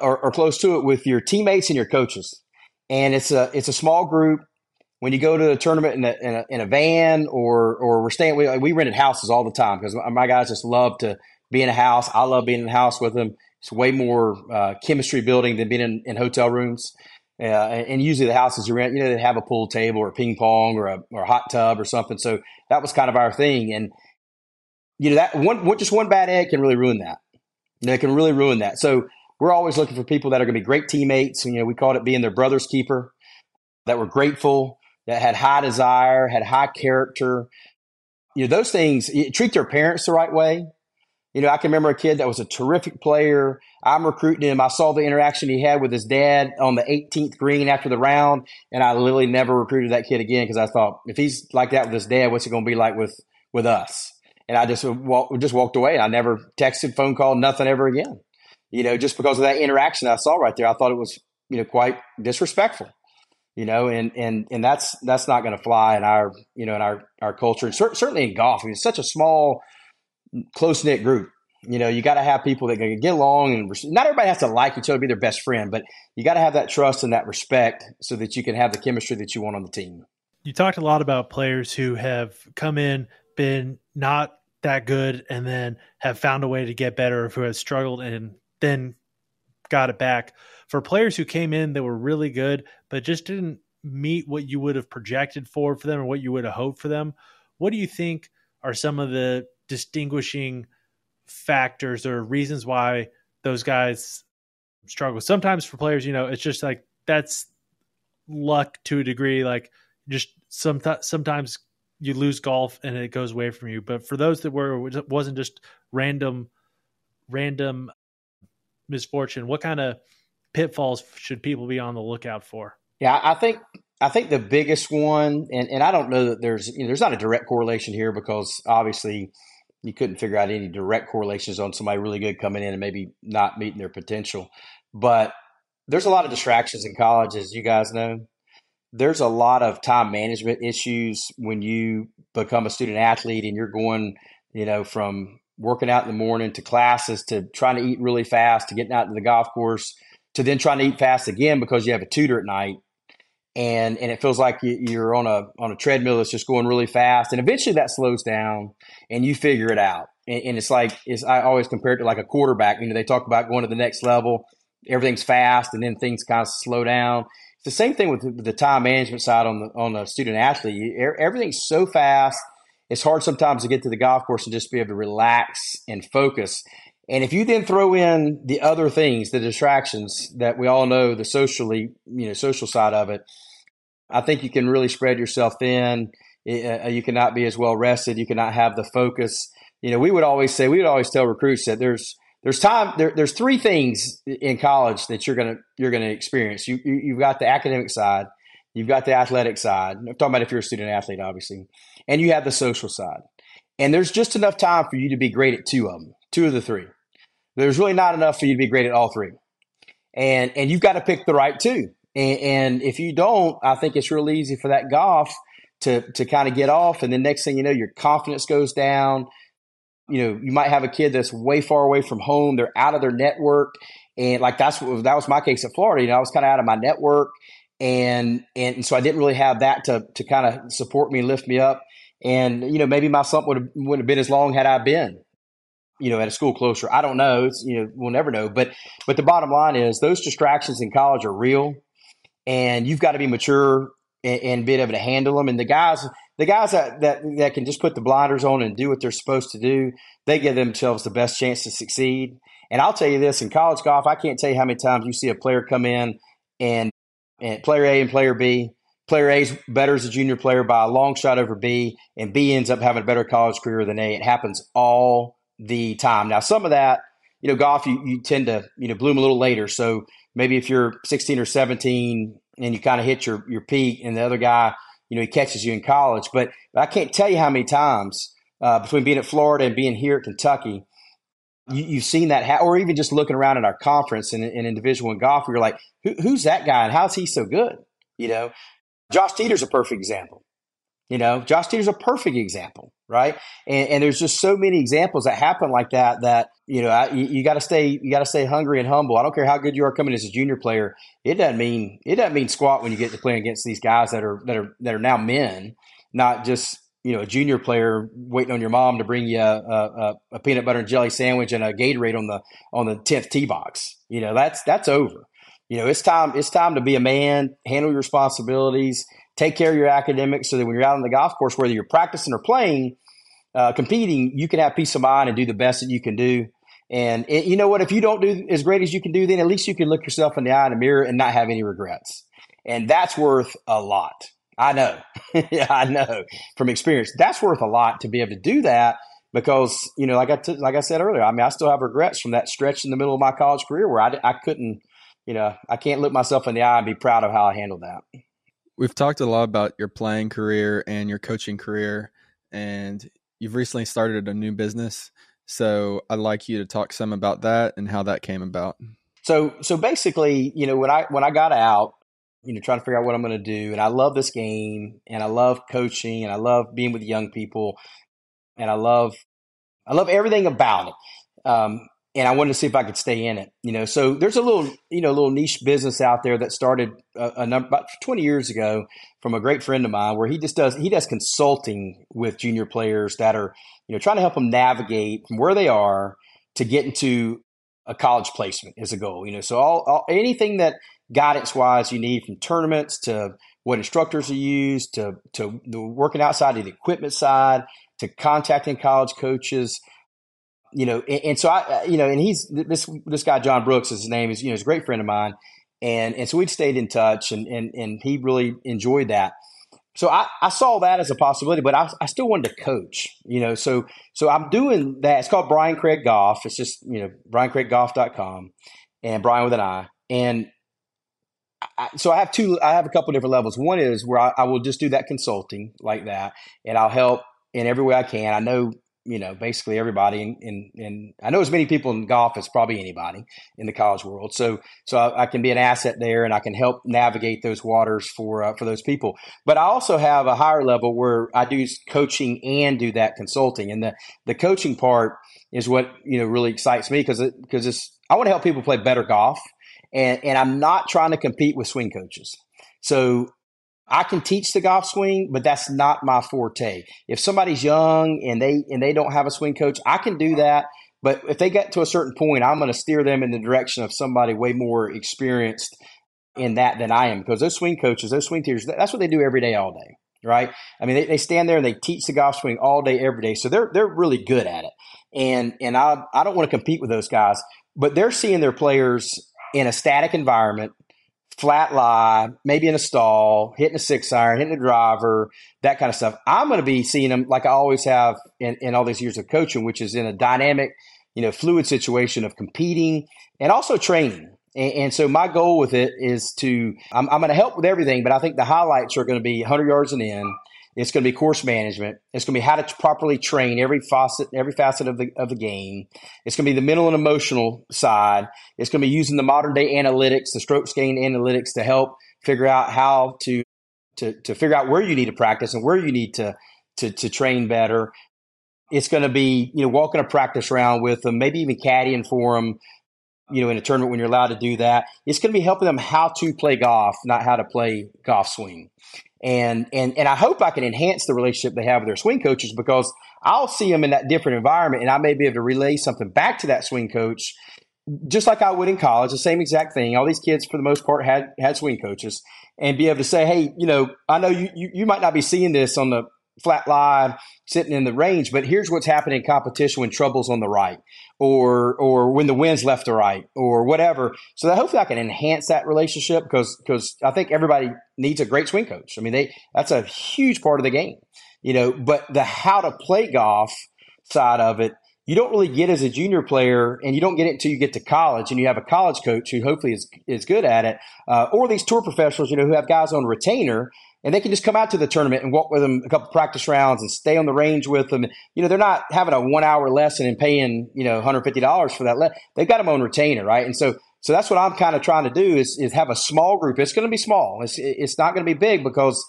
or, or close to it with your teammates and your coaches, and it's a it's a small group. When you go to a tournament in a, in a, in a, van or or we're staying we, we rented houses all the time because my guys just love to be in a house. I love being in a house with them it's way more uh, chemistry building than being in, in hotel rooms. Uh, and, and, usually the houses you rent, you know, they have a pool table or ping pong or a, or a hot tub or something. So that was kind of our thing. And, you know, that one, one just one bad egg can really ruin that. You it can really ruin that. So we're always looking for people that are going to be great teammates. You know, we called it being their brother's keeper, that were grateful, that had high desire, had high character. You know, those things, treat their parents the right way. You know, I can remember a kid that was a terrific player. I'm recruiting him. I saw the interaction he had with his dad on the 18th green after the round, and I literally never recruited that kid again because I thought if he's like that with his dad, what's it going to be like with with us? And I just walk, just walked away. I never texted, phone called, nothing ever again. You know, just because of that interaction I saw right there, I thought it was you know quite disrespectful. You know, and and and that's that's not going to fly in our you know in our our culture, and certainly in golf. I mean, it's such a small close knit group. You know, you got to have people that can get along, and not everybody has to like each other, be their best friend, but you got to have that trust and that respect so that you can have the chemistry that you want on the team. You talked a lot about players who have come in, been not that good, and then have found a way to get better, who have struggled and then got it back. For players who came in that were really good, but just didn't meet what you would have projected for for them or what you would have hoped for them, what do you think are some of the distinguishing factors or reasons why those guys struggle. Sometimes for players, you know, it's just like that's luck to a degree. Like just some sometimes you lose golf and it goes away from you. But for those that were it wasn't just random random misfortune, what kind of pitfalls should people be on the lookout for? Yeah, I think I think the biggest one, and, and I don't know that there's you know, there's not a direct correlation here because obviously you couldn't figure out any direct correlations on somebody really good coming in and maybe not meeting their potential. But there's a lot of distractions in college, as you guys know. There's a lot of time management issues when you become a student athlete and you're going, you know, from working out in the morning to classes to trying to eat really fast to getting out to the golf course to then trying to eat fast again because you have a tutor at night and and it feels like you're on a on a treadmill that's just going really fast and eventually that slows down and you figure it out. And, and, it's like it's i always compare it to like a quarterback you know they talk about going to the next level everything's fast and then things kind of slow down. It's the same thing with the time management side on the on the student athlete. Everything's so fast it's hard sometimes to get to the golf course and just be able to relax and focus. And if you then throw in the other things, the distractions that we all know, the socially, you know, social side of it, I think you can really spread yourself thin. Uh, you cannot be as well rested. You cannot have the focus. You know, we would always say, we would always tell recruits that there's there's time there, there's three things in college that you're gonna you're gonna experience. You, you have got the academic side, you've got the athletic side. I'm talking about if you're a student athlete, obviously, and you have the social side. And there's just enough time for you to be great at two of them, two of the three. There's really not enough for you to be great at all three. And and you've got to pick the right two. And, and if you don't, I think it's real easy for that golf to to kind of get off, and the next thing you know, your confidence goes down. You know, you might have a kid that's way far away from home; they're out of their network, and like that's what that was my case at Florida. You know, I was kind of out of my network, and and so I didn't really have that to to kind of support me, lift me up, and you know, maybe my slump would have would have been as long had I been you know, at a school closer. I don't know. It's, you know, we'll never know. But but the bottom line is those distractions in college are real, and you've got to be mature and, and be able to handle them. And the guys, the guys that, that that can just put the blinders on and do what they're supposed to do, they give themselves the best chance to succeed. And I'll tell you this: in college golf, I can't tell you how many times you see a player come in and and player A and player B. Player A is better as a junior player by a long shot over B, and B ends up having a better college career than A. It happens all the time. Now, some of that, you know, golf, you, you tend to, you know, bloom a little later. So maybe if you're 16 or 17 and you kind of hit your, your peak and the other guy, you know, he catches you in college. But, but I can't tell you how many times uh, between being at Florida and being here at Kentucky, you, have seen that, ha- or even just looking around at our conference and, and in Division One golf, you're like, Who, who's that guy and how's he so good? You know, Josh Teater's a perfect example. You know, Josh Teater's a perfect example, right? And, and, there's just so many examples that happen like that. That you know, I, you, got to stay, you got to stay hungry and humble. I don't care how good you are coming as a junior player. It doesn't mean it doesn't mean squat when you get to playing against these guys that are that are that are now men, not just you know a junior player waiting on your mom to bring you a, a, a peanut butter and jelly sandwich and a Gatorade on the on the tenth tee box. You know, that's that's over. You know, it's time. It's time to be a man, handle your responsibilities, take care of your academics so that when you're out on the golf course, whether you're practicing or playing, uh, competing, you can have peace of mind and do the best that you can do. And it, you know what? If you don't do as great as you can do, then at least you can look yourself in the eye in the mirror and not have any regrets. And that's worth a lot. I know. yeah, I know from experience. That's worth a lot to be able to do that because, you know, like I, t- like I said earlier, I mean, I still have regrets from that stretch in the middle of my college career where I, I couldn't, you know, I can't look myself in the eye and be proud of how I handled that. We've talked a lot about your playing career and your coaching career, and you've recently started a new business. So I'd like you to talk some about that and how that came about. So, so basically, you know, when I when I got out, you know, trying to figure out what I'm going to do, and I love this game, and I love coaching, and I love being with young people, and I love I love everything about it. Um, and I wanted to see if I could stay in it. You know, so there's a little, you know, little niche business out there that started uh, a, a number about 20 years ago from a great friend of mine, where he just does he does consulting with junior players that are, you know, trying to help them navigate from where they are to get into a college placement is a goal. You know, so all, all anything that guidance wise you need from tournaments to what instructors are used to to working outside of the equipment side to contacting college coaches you know, and, and, so I, you know, and he's this this guy John Brooks is his name is you know he's a great friend of mine, and and so we'd stayed in touch, and and and he really enjoyed that. So I, I saw that as a possibility, but I, I still wanted to coach, you know. So so I'm doing that. It's called Brian Craig Golf. It's just you know briancraiggolf.com, and Brian with an I. And I, so I have two. I have a couple different levels. One is where I, I will just do that consulting like that, and I'll help in every way I can. I know you know, basically everybody in, in, in, I know as many people in golf as probably anybody in the college world. So, so I, I can be an asset there and I can help navigate those waters for, uh, for those people. But I also have a higher level where I do coaching and do that consulting. And the, the coaching part is what, you know, really excites me because it, because it's, I want to help people play better golf and, and I'm not trying to compete with swing coaches. So I can teach the golf swing, but that's not my forte. If somebody's young and they and they don't have a swing coach, I can do that. But if they get to a certain point, I'm going to steer them in the direction of somebody way more experienced in that than I am. Because those swing coaches, those swing teachers, that's what they do every day, all day, right? I mean, they, they stand there and they teach the golf swing all day, every day. So they're they're really good at it. And and I I don't want to compete with those guys, but they're seeing their players in a static environment flat lie, maybe in a stall, hitting a six iron, hitting a driver, that kind of stuff. I'm going to be seeing them like I always have in, in all these years of coaching, which is in a dynamic, you know, fluid situation of competing and also training. And, and so my goal with it is to, I'm, I'm going to help with everything, but I think the highlights are going to be 100 yards and in. It's going to be course management. It's going to be how to properly train every facet, every facet of the of the game. It's going to be the mental and emotional side. It's going to be using the modern day analytics, the strokes gain analytics, to help figure out how to to to figure out where you need to practice and where you need to to to train better. It's going to be you know walking a practice round with them, maybe even caddying for them. You know, in a tournament when you're allowed to do that, it's going to be helping them how to play golf, not how to play golf swing and and and I hope I can enhance the relationship they have with their swing coaches because I'll see them in that different environment, and I may be able to relay something back to that swing coach, just like I would in college, the same exact thing. All these kids, for the most part, had had swing coaches, and be able to say, hey, you know, I know you you, you might not be seeing this on the flat lie sitting in the range, but here's what's happening in competition when trouble's on the right or or when the wind's left to right or whatever. So that hopefully I can enhance that relationship because because I think everybody needs a great swing coach. I mean they that's a huge part of the game. You know, but the how to play golf side of it, you don't really get as a junior player, and you don't get it until you get to college, and you have a college coach who hopefully is is good at it, uh, or these tour professionals, you know, who have guys on retainer and they can just come out to the tournament and walk with them a couple practice rounds and stay on the range with them. You know, they're not having a one hour lesson and paying, you know, $150 for that. Le- They've got them on retainer, right? And so, so that's what I'm kind of trying to do is, is have a small group. It's going to be small. It's, it's not going to be big because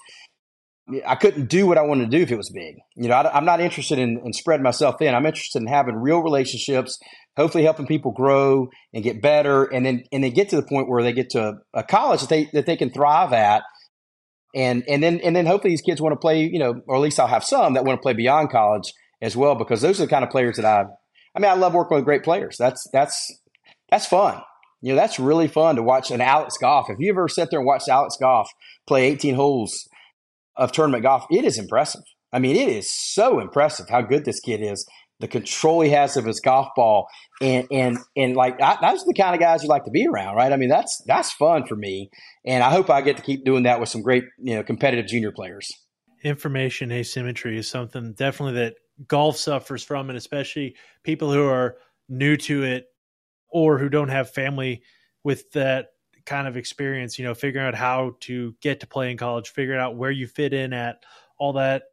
I couldn't do what I wanted to do if it was big. You know, I, am not interested in, in spreading myself thin. I'm interested in having real relationships, hopefully helping people grow and get better, and then and then get to the point where they get to a, a college that they that they can thrive at and and then and then hopefully these kids want to play, you know, or at least I'll have some that want to play beyond college as well because those are the kind of players that I. I mean, I love working with great players. That's that's that's fun. You know, that's really fun to watch an Alex Goff. If you ever sit there and watch Alex Goff play 18 holes of tournament golf, it is impressive. I mean, it is so impressive how good this kid is the control he has of his golf ball, and and and like those are the kind of guys you like to be around, right? I mean, that's that's fun for me, and I hope I get to keep doing that with some great you know competitive junior players. Information asymmetry is something definitely that golf suffers from, and especially people who are new to it or who don't have family with that kind of experience. You know, figuring out how to get to play in college, figuring out where you fit in at all that,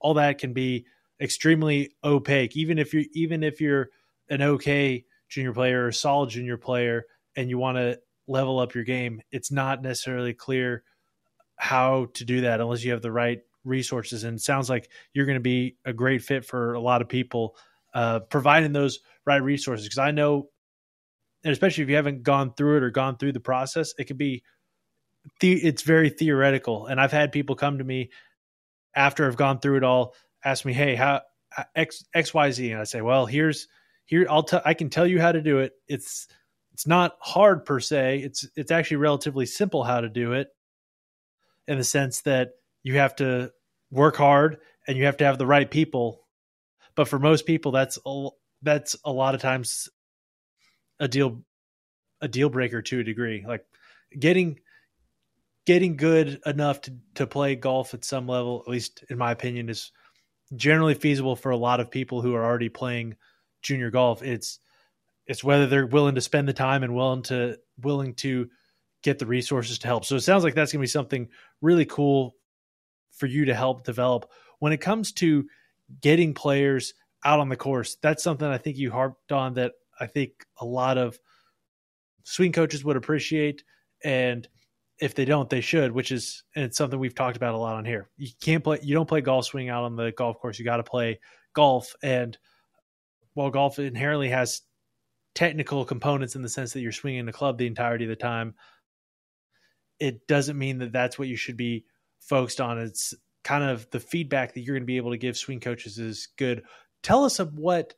all that can be extremely opaque. Even if you're even if you're an okay junior player or a solid junior player and you want to level up your game, it's not necessarily clear how to do that unless you have the right resources. And it sounds like you're going to be a great fit for a lot of people, uh, providing those right resources. Because I know, and especially if you haven't gone through it or gone through the process, it could be the, it's very theoretical. And I've had people come to me after I've gone through it all ask me, "Hey, how X Y Z?" and I say, "Well, here's here I'll tell I can tell you how to do it. It's it's not hard per se. It's it's actually relatively simple how to do it in the sense that you have to work hard and you have to have the right people. But for most people, that's a, that's a lot of times a deal a deal breaker to a degree. Like getting getting good enough to to play golf at some level, at least in my opinion, is generally feasible for a lot of people who are already playing junior golf. It's it's whether they're willing to spend the time and willing to willing to get the resources to help. So it sounds like that's going to be something really cool for you to help develop. When it comes to getting players out on the course, that's something I think you harped on that I think a lot of swing coaches would appreciate and if they don't, they should, which is and it's something we've talked about a lot on here. You can't play you don't play golf swing out on the golf course. You got to play golf and while golf inherently has technical components in the sense that you're swinging the club the entirety of the time, it doesn't mean that that's what you should be focused on. It's kind of the feedback that you're going to be able to give swing coaches is good. Tell us of what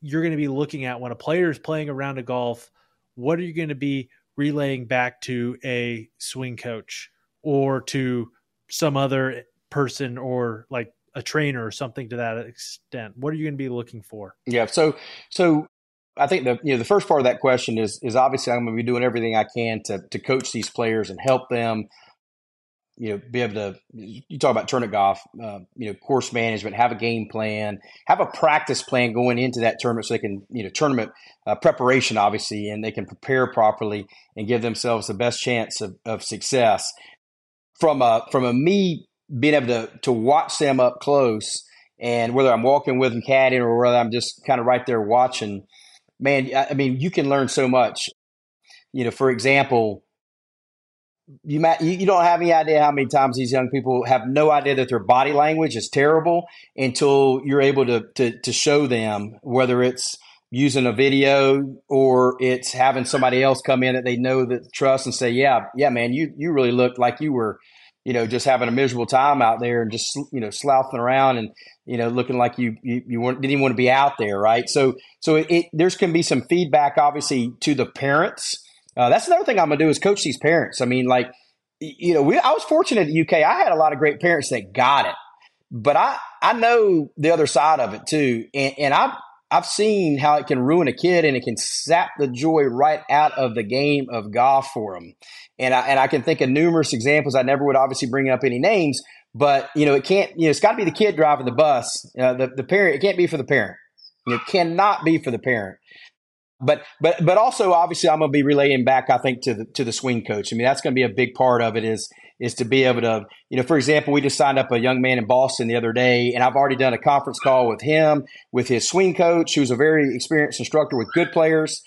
you're going to be looking at when a player is playing around a golf. What are you going to be relaying back to a swing coach or to some other person or like a trainer or something to that extent. What are you going to be looking for? Yeah so so i think the you know the first part of that question is is obviously i'm going to be doing everything i can to to coach these players and help them you know, be able to, you talk about tournament golf, uh, you know, course management, have a game plan, have a practice plan going into that tournament so they can, you know, tournament uh, preparation, obviously, and they can prepare properly and give themselves the best chance of, of success. From a, from a me being able to to watch them up close, and whether I'm walking with them, caddying, or whether I'm just kind of right there watching, man, I, I mean, you can learn so much. You know, for example, you you don't have any idea how many times these young people have no idea that their body language is terrible until you're able to to, to show them whether it's using a video or it's having somebody else come in that they know that trust and say yeah yeah man you you really looked like you were you know just having a miserable time out there and just you know sloughing around and you know looking like you you, you weren't, didn't even want to be out there right? So so it, it there's can be some feedback obviously to the parents uh, that's another thing I'm gonna do is coach these parents. I mean, like, you know, we I was fortunate at UK. I had a lot of great parents that got it, but I I know the other side of it too, and, and I've I've seen how it can ruin a kid and it can sap the joy right out of the game of golf for them. And I and I can think of numerous examples. I never would obviously bring up any names, but you know, it can't. You know, it's got to be the kid driving the bus. Uh, the the parent. It can't be for the parent. It cannot be for the parent but but but also obviously I'm going to be relaying back I think to the to the swing coach. I mean that's going to be a big part of it is is to be able to you know for example we just signed up a young man in Boston the other day and I've already done a conference call with him with his swing coach who's a very experienced instructor with good players.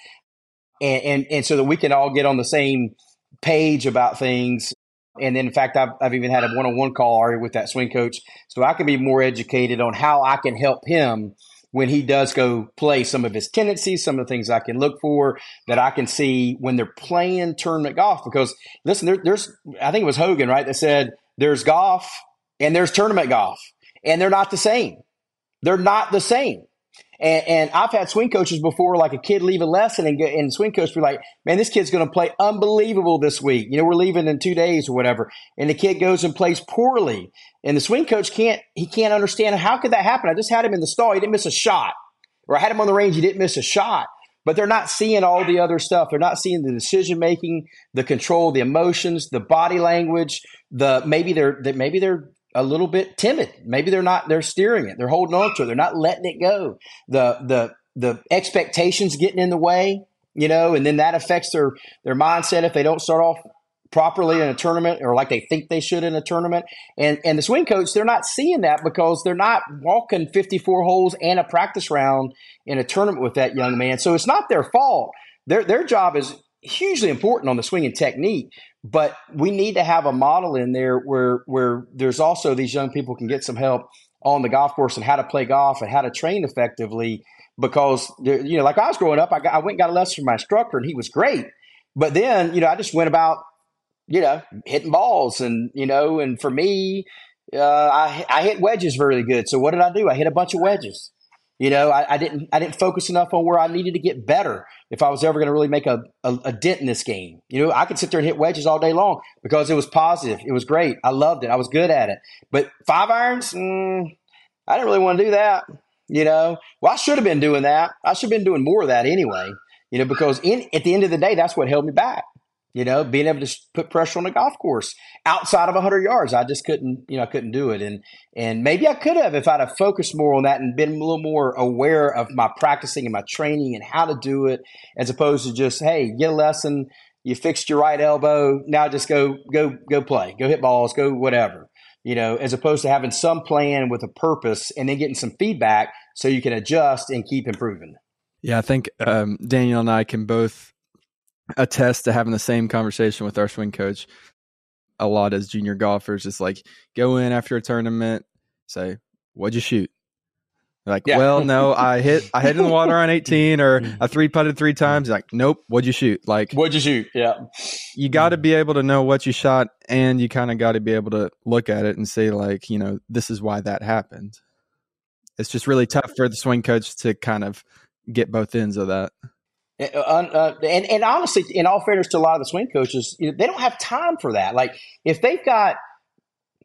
And and and so that we can all get on the same page about things. And then in fact I've, I've even had a one-on-one call already with that swing coach. So I can be more educated on how I can help him when he does go play some of his tendencies, some of the things I can look for that I can see when they're playing tournament golf. Because listen, there, there's, I think it was Hogan, right, that said there's golf and there's tournament golf, and they're not the same. They're not the same. And, and, I've had swing coaches before, like a kid leave a lesson and get, and swing coach be like, man, this kid's going to play unbelievable this week. You know, we're leaving in two days or whatever. And the kid goes and plays poorly. And the swing coach can't, he can't understand how could that happen? I just had him in the stall. He didn't miss a shot. Or I had him on the range. He didn't miss a shot. But they're not seeing all the other stuff. They're not seeing the decision making, the control, the emotions, the body language, the maybe they're, maybe they're a little bit timid. Maybe they're not, they're steering it. They're holding on to it. They're not letting it go. The, the, the expectations getting in the way, you know, and then that affects their, their mindset if they don't start off properly in a tournament or like they think they should in a tournament. And, and the swing coach, they're not seeing that because they're not walking 54 holes and a practice round in a tournament with that young man. So it's not their fault. Their, their job is hugely important on the swinging technique, but we need to have a model in there where where there's also these young people can get some help on the golf course and how to play golf and how to train effectively. Because you know, like I was growing up, I, got, I went and got a lesson from my instructor, and he was great. But then, you know, I just went about, you know, hitting balls, and you know, and for me, uh, I I hit wedges really good. So what did I do? I hit a bunch of wedges. You know, I, I, didn't I didn't focus enough on where I needed to get better if I was ever going to really make a, a, a, dent in this game. You know, I could sit there and hit wedges all day long because it was positive. It was great. I loved it. I was good at it. But five irons, mm, I didn't really want to do that. You know, well, I should have been doing that. I should have been doing more of that anyway. You know, because in at the end of the day, that's what held me back you know, being able to put pressure on a golf course outside of 100 yards. I just couldn't, you know, I couldn't do it. And and maybe I could have if I'd have focused more on that and been a little more aware of my practicing and my training and how to do it, as opposed to just, hey, get a lesson, you fixed your right elbow, now just go go go play, go hit balls, go whatever. You know, as opposed to having some plan with a purpose and then getting some feedback so you can adjust and keep improving. Yeah, I think um, Daniel and I can both attest to having the same conversation with our swing coach a lot as junior golfers. It's like go in after a tournament, say, "What'd you shoot?" like, yeah. well, no, I hit I hit in the water on 18 or I three putted three times. Like, nope, what'd you shoot? Like, what'd you shoot? Yeah, you got to be able to know what you shot, and you kind of got to be able to look at it and say, like, you know, this is why that happened. It's just really tough for the swing coach to kind of get both ends of that. Uh, uh, and and honestly, in all fairness to a lot of the swing coaches, they don't have time for that. Like if they've got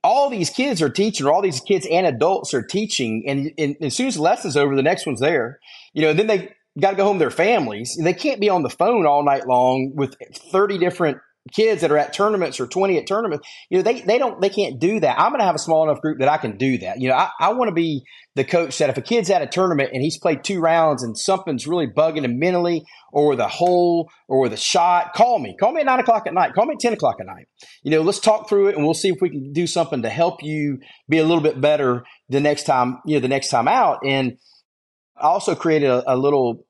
all these kids are teaching, or all these kids and adults are teaching, and, and as soon as the lesson's over, the next one's there. You know, then they got to go home to their families. They can't be on the phone all night long with thirty different kids that are at tournaments or 20 at tournaments, you know, they, they don't, they can't do that. I'm going to have a small enough group that I can do that. You know, I, I want to be the coach that if a kid's at a tournament and he's played two rounds and something's really bugging him mentally or the hole or the shot, call me. Call me at nine o'clock at night. Call me at 10 o'clock at night. You know, let's talk through it and we'll see if we can do something to help you be a little bit better the next time, you know, the next time out. And I also created a, a little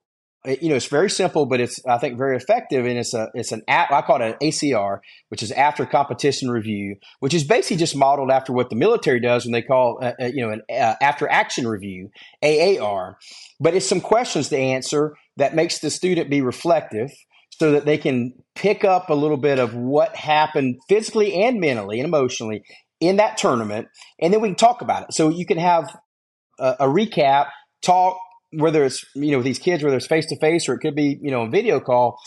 you know, it's very simple, but it's I think very effective, and it's a it's an app. I call it an ACR, which is after competition review, which is basically just modeled after what the military does when they call uh, uh, you know an uh, after action review AAR. But it's some questions to answer that makes the student be reflective, so that they can pick up a little bit of what happened physically and mentally and emotionally in that tournament, and then we can talk about it. So you can have a, a recap, talk whether it's you know these kids, whether it's face to face or it could be you know a video call.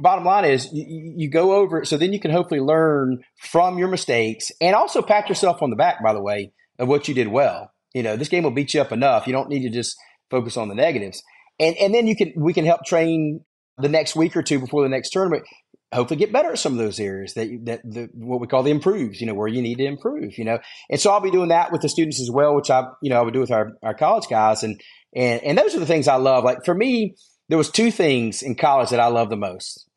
Bottom line is you, you go over it, so then you can hopefully learn from your mistakes and also pat yourself on the back. By the way, of what you did well. You know this game will beat you up enough. You don't need to just focus on the negatives. And and then you can we can help train the next week or two before the next tournament hopefully get better at some of those areas that that the, what we call the improves, you know, where you need to improve, you know. And so I'll be doing that with the students as well, which I, you know, I would do with our, our college guys. And and and those are the things I love. Like for me, there was two things in college that I love the most.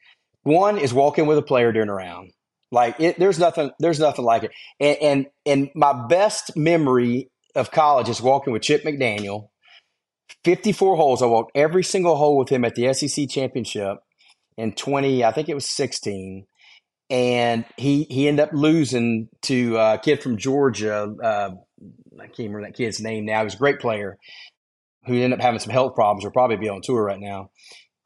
One is walking with a player during a round. Like it, there's nothing, there's nothing like it. And, and and my best memory of college is walking with Chip McDaniel. 54 holes. I walked every single hole with him at the SEC championship in 20, I think it was 16. And he, he ended up losing to a kid from Georgia. Uh, I can't remember that kid's name now. He was a great player who ended up having some health problems, will probably be on tour right now.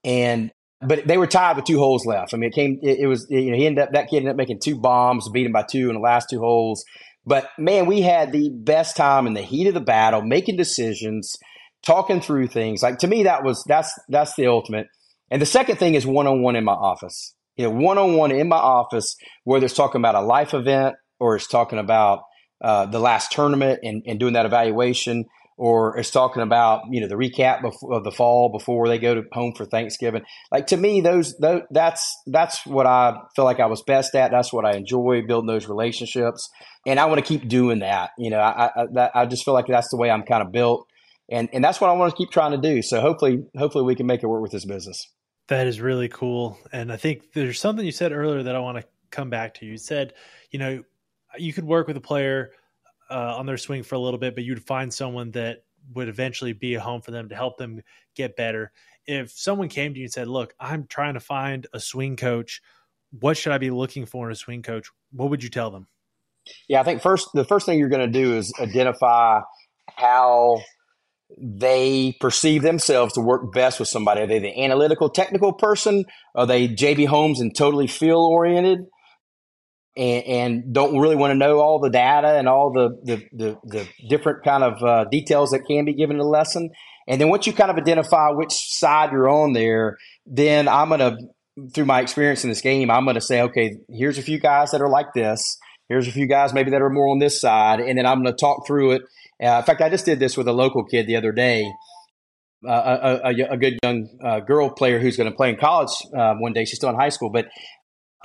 And but they were tied with two holes left. I mean, it came. It, it was you know he ended up that kid ended up making two bombs, beat him by two in the last two holes. But man, we had the best time in the heat of the battle, making decisions, talking through things. Like to me, that was that's that's the ultimate. And the second thing is one on one in my office. You know, one on one in my office, whether it's talking about a life event or it's talking about uh, the last tournament and, and doing that evaluation or it's talking about you know the recap of the fall before they go to home for Thanksgiving. Like to me, those, those that's that's what I feel like I was best at. That's what I enjoy building those relationships, and I want to keep doing that. You know, I I, I just feel like that's the way I'm kind of built, and and that's what I want to keep trying to do. So hopefully, hopefully we can make it work with this business. That is really cool, and I think there's something you said earlier that I want to come back to. You said, you know, you could work with a player uh, on their swing for a little bit, but you'd find someone that would eventually be a home for them to help them get better. If someone came to you and said, "Look, I'm trying to find a swing coach. What should I be looking for in a swing coach?" What would you tell them? Yeah, I think first the first thing you're going to do is identify how they perceive themselves to work best with somebody. Are they the analytical, technical person? Are they JB Holmes and totally feel oriented? and, and, don't really want to know all the data and all the the, the, the different kind of uh, details that can be given in the lesson. And then once you kind of identify which side you're on there, then I'm going to, through my experience in this game, I'm going to say, okay, here's a few guys that are like this. Here's a few guys maybe that are more on this side, and then I'm going to talk through it. Uh, in fact, I just did this with a local kid the other day. Uh, a, a, a, good young uh, girl player who's going to play in college uh, one day. She's still in high school, but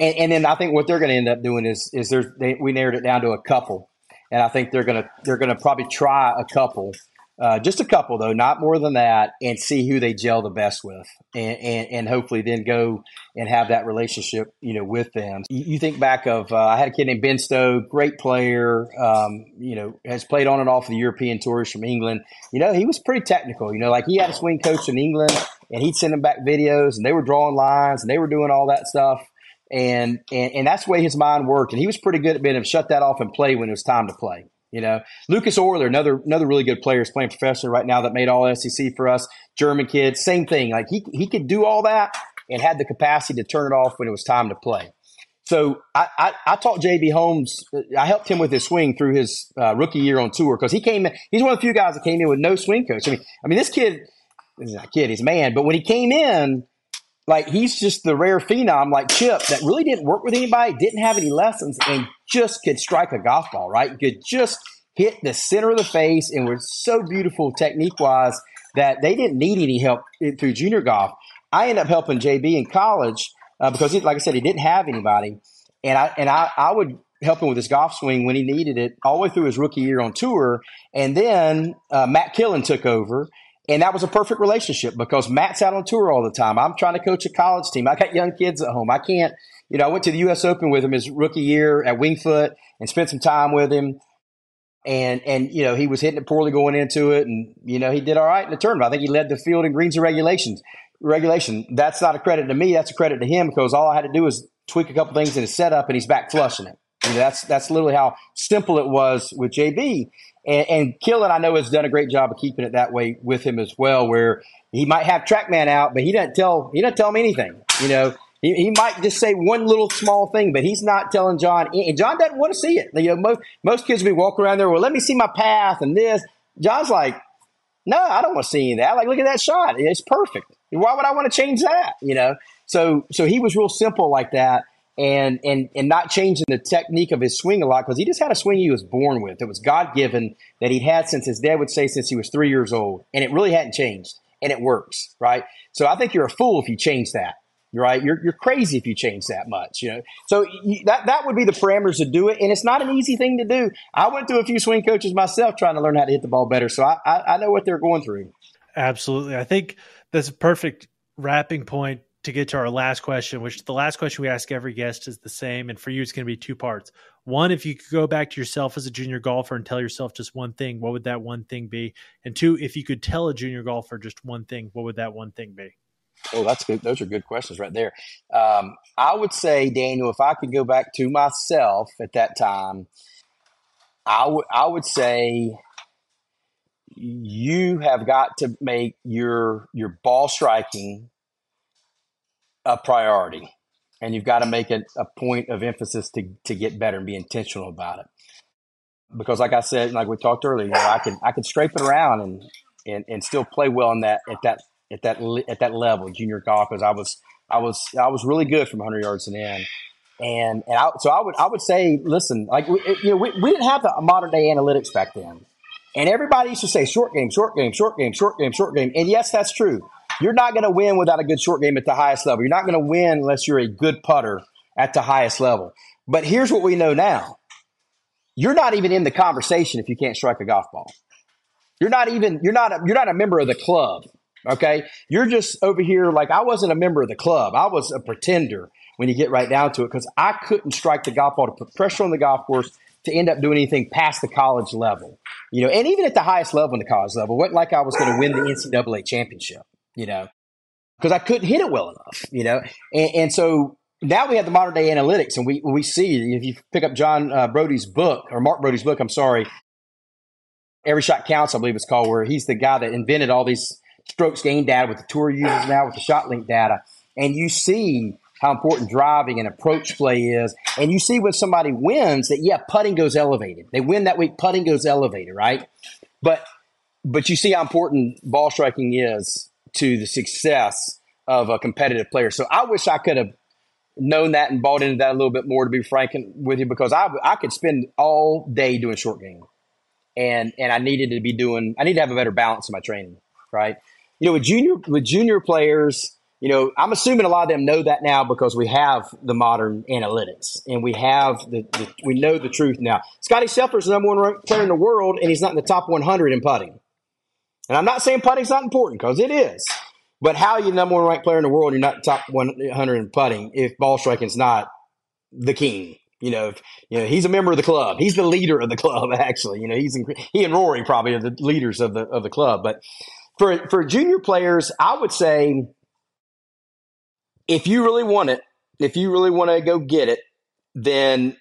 and, and then I think what they're going to end up doing is is they, we narrowed it down to a couple, and I think they're going to they're going to probably try a couple, uh, just a couple though, not more than that, and see who they gel the best with, and, and, and hopefully then go and have that relationship, you know, with them. You, you think back of uh, I had a kid named Ben Stow, great player, um, you know, has played on and off the European tours from England. You know, he was pretty technical. You know, like he had a swing coach in England, and he'd send him back videos, and they were drawing lines, and they were doing all that stuff and, and and that's the way his mind worked. And he was pretty good at being able to shut that off and play when it was time to play. You know, Lukas Euler, another another really good player, is playing professional right now that made all SEC for us. German kid, same thing. Like he he could do all that and had the capacity to turn it off when it was time to play. So I, I, I taught JB Holmes. I helped him with his swing through his uh, rookie year on tour because he came. in. He's one of the few guys that came in with no swing coach. I mean, I mean this kid. He's not a kid. He's a man. But when he came in, like he's just the rare phenom like Chip that really didn't work with anybody, didn't have any lessons, and just could strike a golf ball, right? Could just hit the center of the face and was so beautiful technique wise that they didn't need any help through junior golf. I ended up helping JB in college uh, because, he, like I said, he didn't have anybody, and I and I, I would help him with his golf swing when he needed it all the way through his rookie year on tour, and then uh, Matt Killen took over. And that was a perfect relationship because Matt's out on tour all the time. I'm trying to coach a college team. I got young kids at home. I can't, you know, I went to the U.S. Open with him his rookie year at Wingfoot and spent some time with him and and you know he was hitting it poorly going into it, and you know he did all right in the tournament. I think he led the field in greens and regulations. Regulation. That's not a credit to me. That's a credit to him because all I had to do was tweak a couple things in his setup, and he's back flushing it. You know, that's that's literally how simple it was with JB. And, and Killen, I know, has done a great job of keeping it that way with him as well, where he might have TrackMan out, but he doesn't tell he doesn't tell him anything. You know, he, he might just say one little small thing, but he's not telling John. And John doesn't want to see it. You know, most most kids will be walking around there. Well, let me see my path and this. John's like, no, I don't want to see any of that. Like, look at that shot. It's perfect. Why would I want to change that? You know. So so he was real simple like that. And, and and not changing the technique of his swing a lot because he just had a swing he was born with. It was God given that he'd had since his dad would say since he was three years old, and it really hadn't changed, and it works, right? So I think you're a fool if you change that right? You're, you're crazy if you change that much, you know? So you, that, that would be the parameters to do it. And it's not an easy thing to do. I went through a few swing coaches myself trying to learn how to hit the ball better. So I, I, I know what they're going through. Absolutely. I think that's a perfect wrapping point to get to our last question, which the last question we ask every guest is the same. And for you, it's going to be two parts. One, if you could go back to yourself as a junior golfer and tell yourself just one thing, what would that one thing be? And two, if you could tell a junior golfer just one thing, what would that one thing be? Oh, that's good. Those are good questions right there. Um, I would say, Daniel, if I could go back to myself at that time, I would I would say you have got to make your your ball striking a priority, and you've got to make it a point of emphasis to to get better and be intentional about it. Because, like I said, like we talked earlier, you know, I can I can scrape it around and and, and still play well in that at that at that at that level, junior golf, because I was I was I was really good from 100 yards and in. And and I, so I would I would say, listen, like we, you know, we, we didn't have the modern day analytics back then, and everybody used to say short game, short game, short game, short game, short game. And yes, that's true. You're not going to win without a good short game at the highest level. You're not going to win unless you're a good putter at the highest level. But here's what we know now: you're not even in the conversation if you can't strike a golf ball. You're not even you're not a, you're not a member of the club Okay. You're just over here like I wasn't a member of the club. I was a pretender when you get right down to it because I couldn't strike the golf ball to put pressure on the golf course to end up doing anything past the college level. You know, and even at the highest level in the college level, wasn't like I was going to win the NCAA championship, you know, because I couldn't hit it well enough, you know. And, and, so now we have the modern day analytics, and we we see if you pick up John uh, Broadie's book or Mark Broadie's book, I'm sorry, Every Shot Counts, I believe it's called, where he's the guy that invented all these strokes gain data with the tour users now with the ShotLink data, and you see how important driving and approach play is. And you see when somebody wins that yeah, putting goes elevated. They win that week, putting goes elevated, right? But but you see how important ball striking is to the success of a competitive player. So I wish I could have known that and bought into that a little bit more to be frank with you because I I could spend all day doing short game. And and I needed to be doing I need to have a better balance in my training, right? you know, with junior with junior players, you know, I'm assuming a lot of them know that now because we have the modern analytics and we have the, the we know the truth now. Scottie Scheffler's the number one player in the world, and he's not in the top 100 in putting. And I'm not saying putting's not important because it is. But how are you the number one ranked player in the world? You're not top 100 in putting if ball striking's not the king. You know, if, you know he's a member of the club. He's the leader of the club. Actually, you know, he's in, he and Rory probably are the leaders of the of the club. But for for junior players, I would say if you really want it, if you really want to go get it, then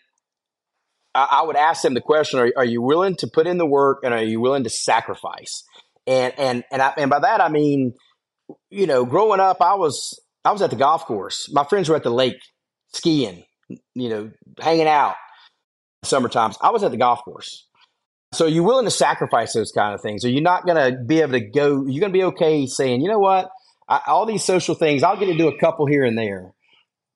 I, I would ask them the question: are, are, you willing to put in the work, and are you willing to sacrifice? And and and I, and by that I mean, you know, growing up, I was I was at the golf course. My friends were at the lake skiing, you know, hanging out. Summer times, I was at the golf course. So are you willing to sacrifice those kind of things? Are you not going to be able to go? You're going to be okay saying, you know what, I, all these social things, I'll get to do a couple here and there,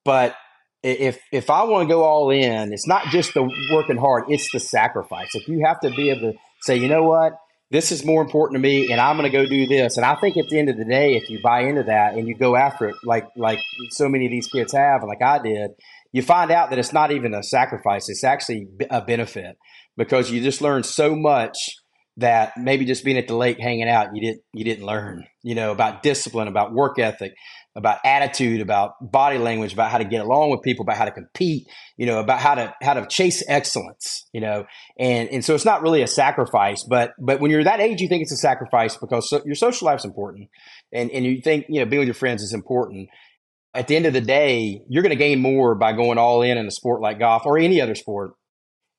but if if I want to go all in, it's not just the working hard; it's the sacrifice. If you have to be able to say, you know what, this is more important to me and I'm going to go do this. And I think at the end of the day, if you buy into that and you go after it, like, like so many of these kids have, like I did, you find out that it's not even a sacrifice. It's actually a benefit because you just learn so much that maybe just being at the lake hanging out, you didn't, you didn't learn, you know, about discipline, about work ethic, about attitude, about body language, about how to get along with people, about how to compete, you know, about how to how to chase excellence, you know, and and so it's not really a sacrifice, but but when you're that age, you think it's a sacrifice because so, your social life's important, and and you think you know being with your friends is important. At the end of the day, you're going to gain more by going all in in a sport like golf or any other sport,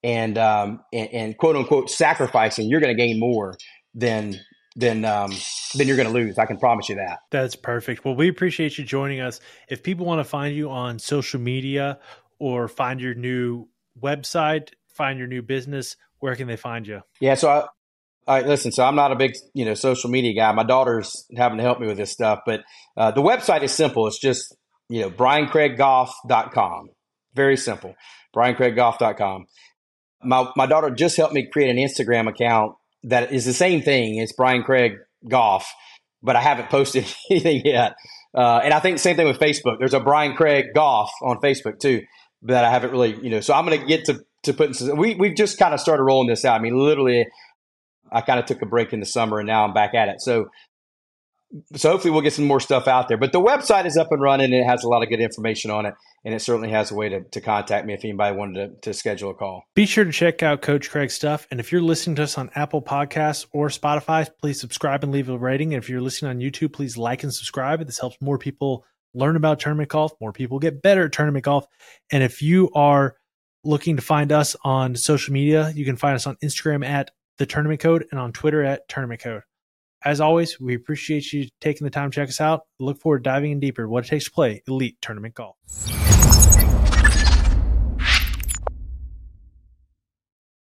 and um and, and quote unquote sacrificing. You're going to gain more than then um, then you're going to lose. I can promise you that. That's perfect. Well, we appreciate you joining us. If people want to find you on social media or find your new website, find your new business, where can they find you? Yeah, so I, I listen. So I'm not a big you know social media guy. My daughter's having to help me with this stuff, but uh, the website is simple. It's just you know briancraiggolf.com. Very simple. briancraiggolf.com. My my daughter just helped me create an Instagram account that is the same thing. It's Brian Craig Golf, but I haven't posted anything yet. Uh, and I think same thing with Facebook. There's a Brian Craig Golf on Facebook too, that I haven't really, you know. So I'm going to get to to put. We we've just kind of started rolling this out. I mean, literally, I kind of took a break in the summer, and now I'm back at it. So so hopefully we'll get some more stuff out there. But the website is up and running and it has a lot of good information on it. And it certainly has a way to, to contact me if anybody wanted to, to schedule a call. Be sure to check out Coach Craig's stuff. And if you're listening to us on Apple Podcasts or Spotify, please subscribe and leave a rating. And if you're listening on YouTube, please like and subscribe. This helps more people learn about tournament golf, more people get better at tournament golf. And if you are looking to find us on social media, you can find us on Instagram at the tournament code and on Twitter at tournament code. As always, we appreciate you taking the time to check us out. Look forward to diving in deeper what it takes to play elite tournament golf.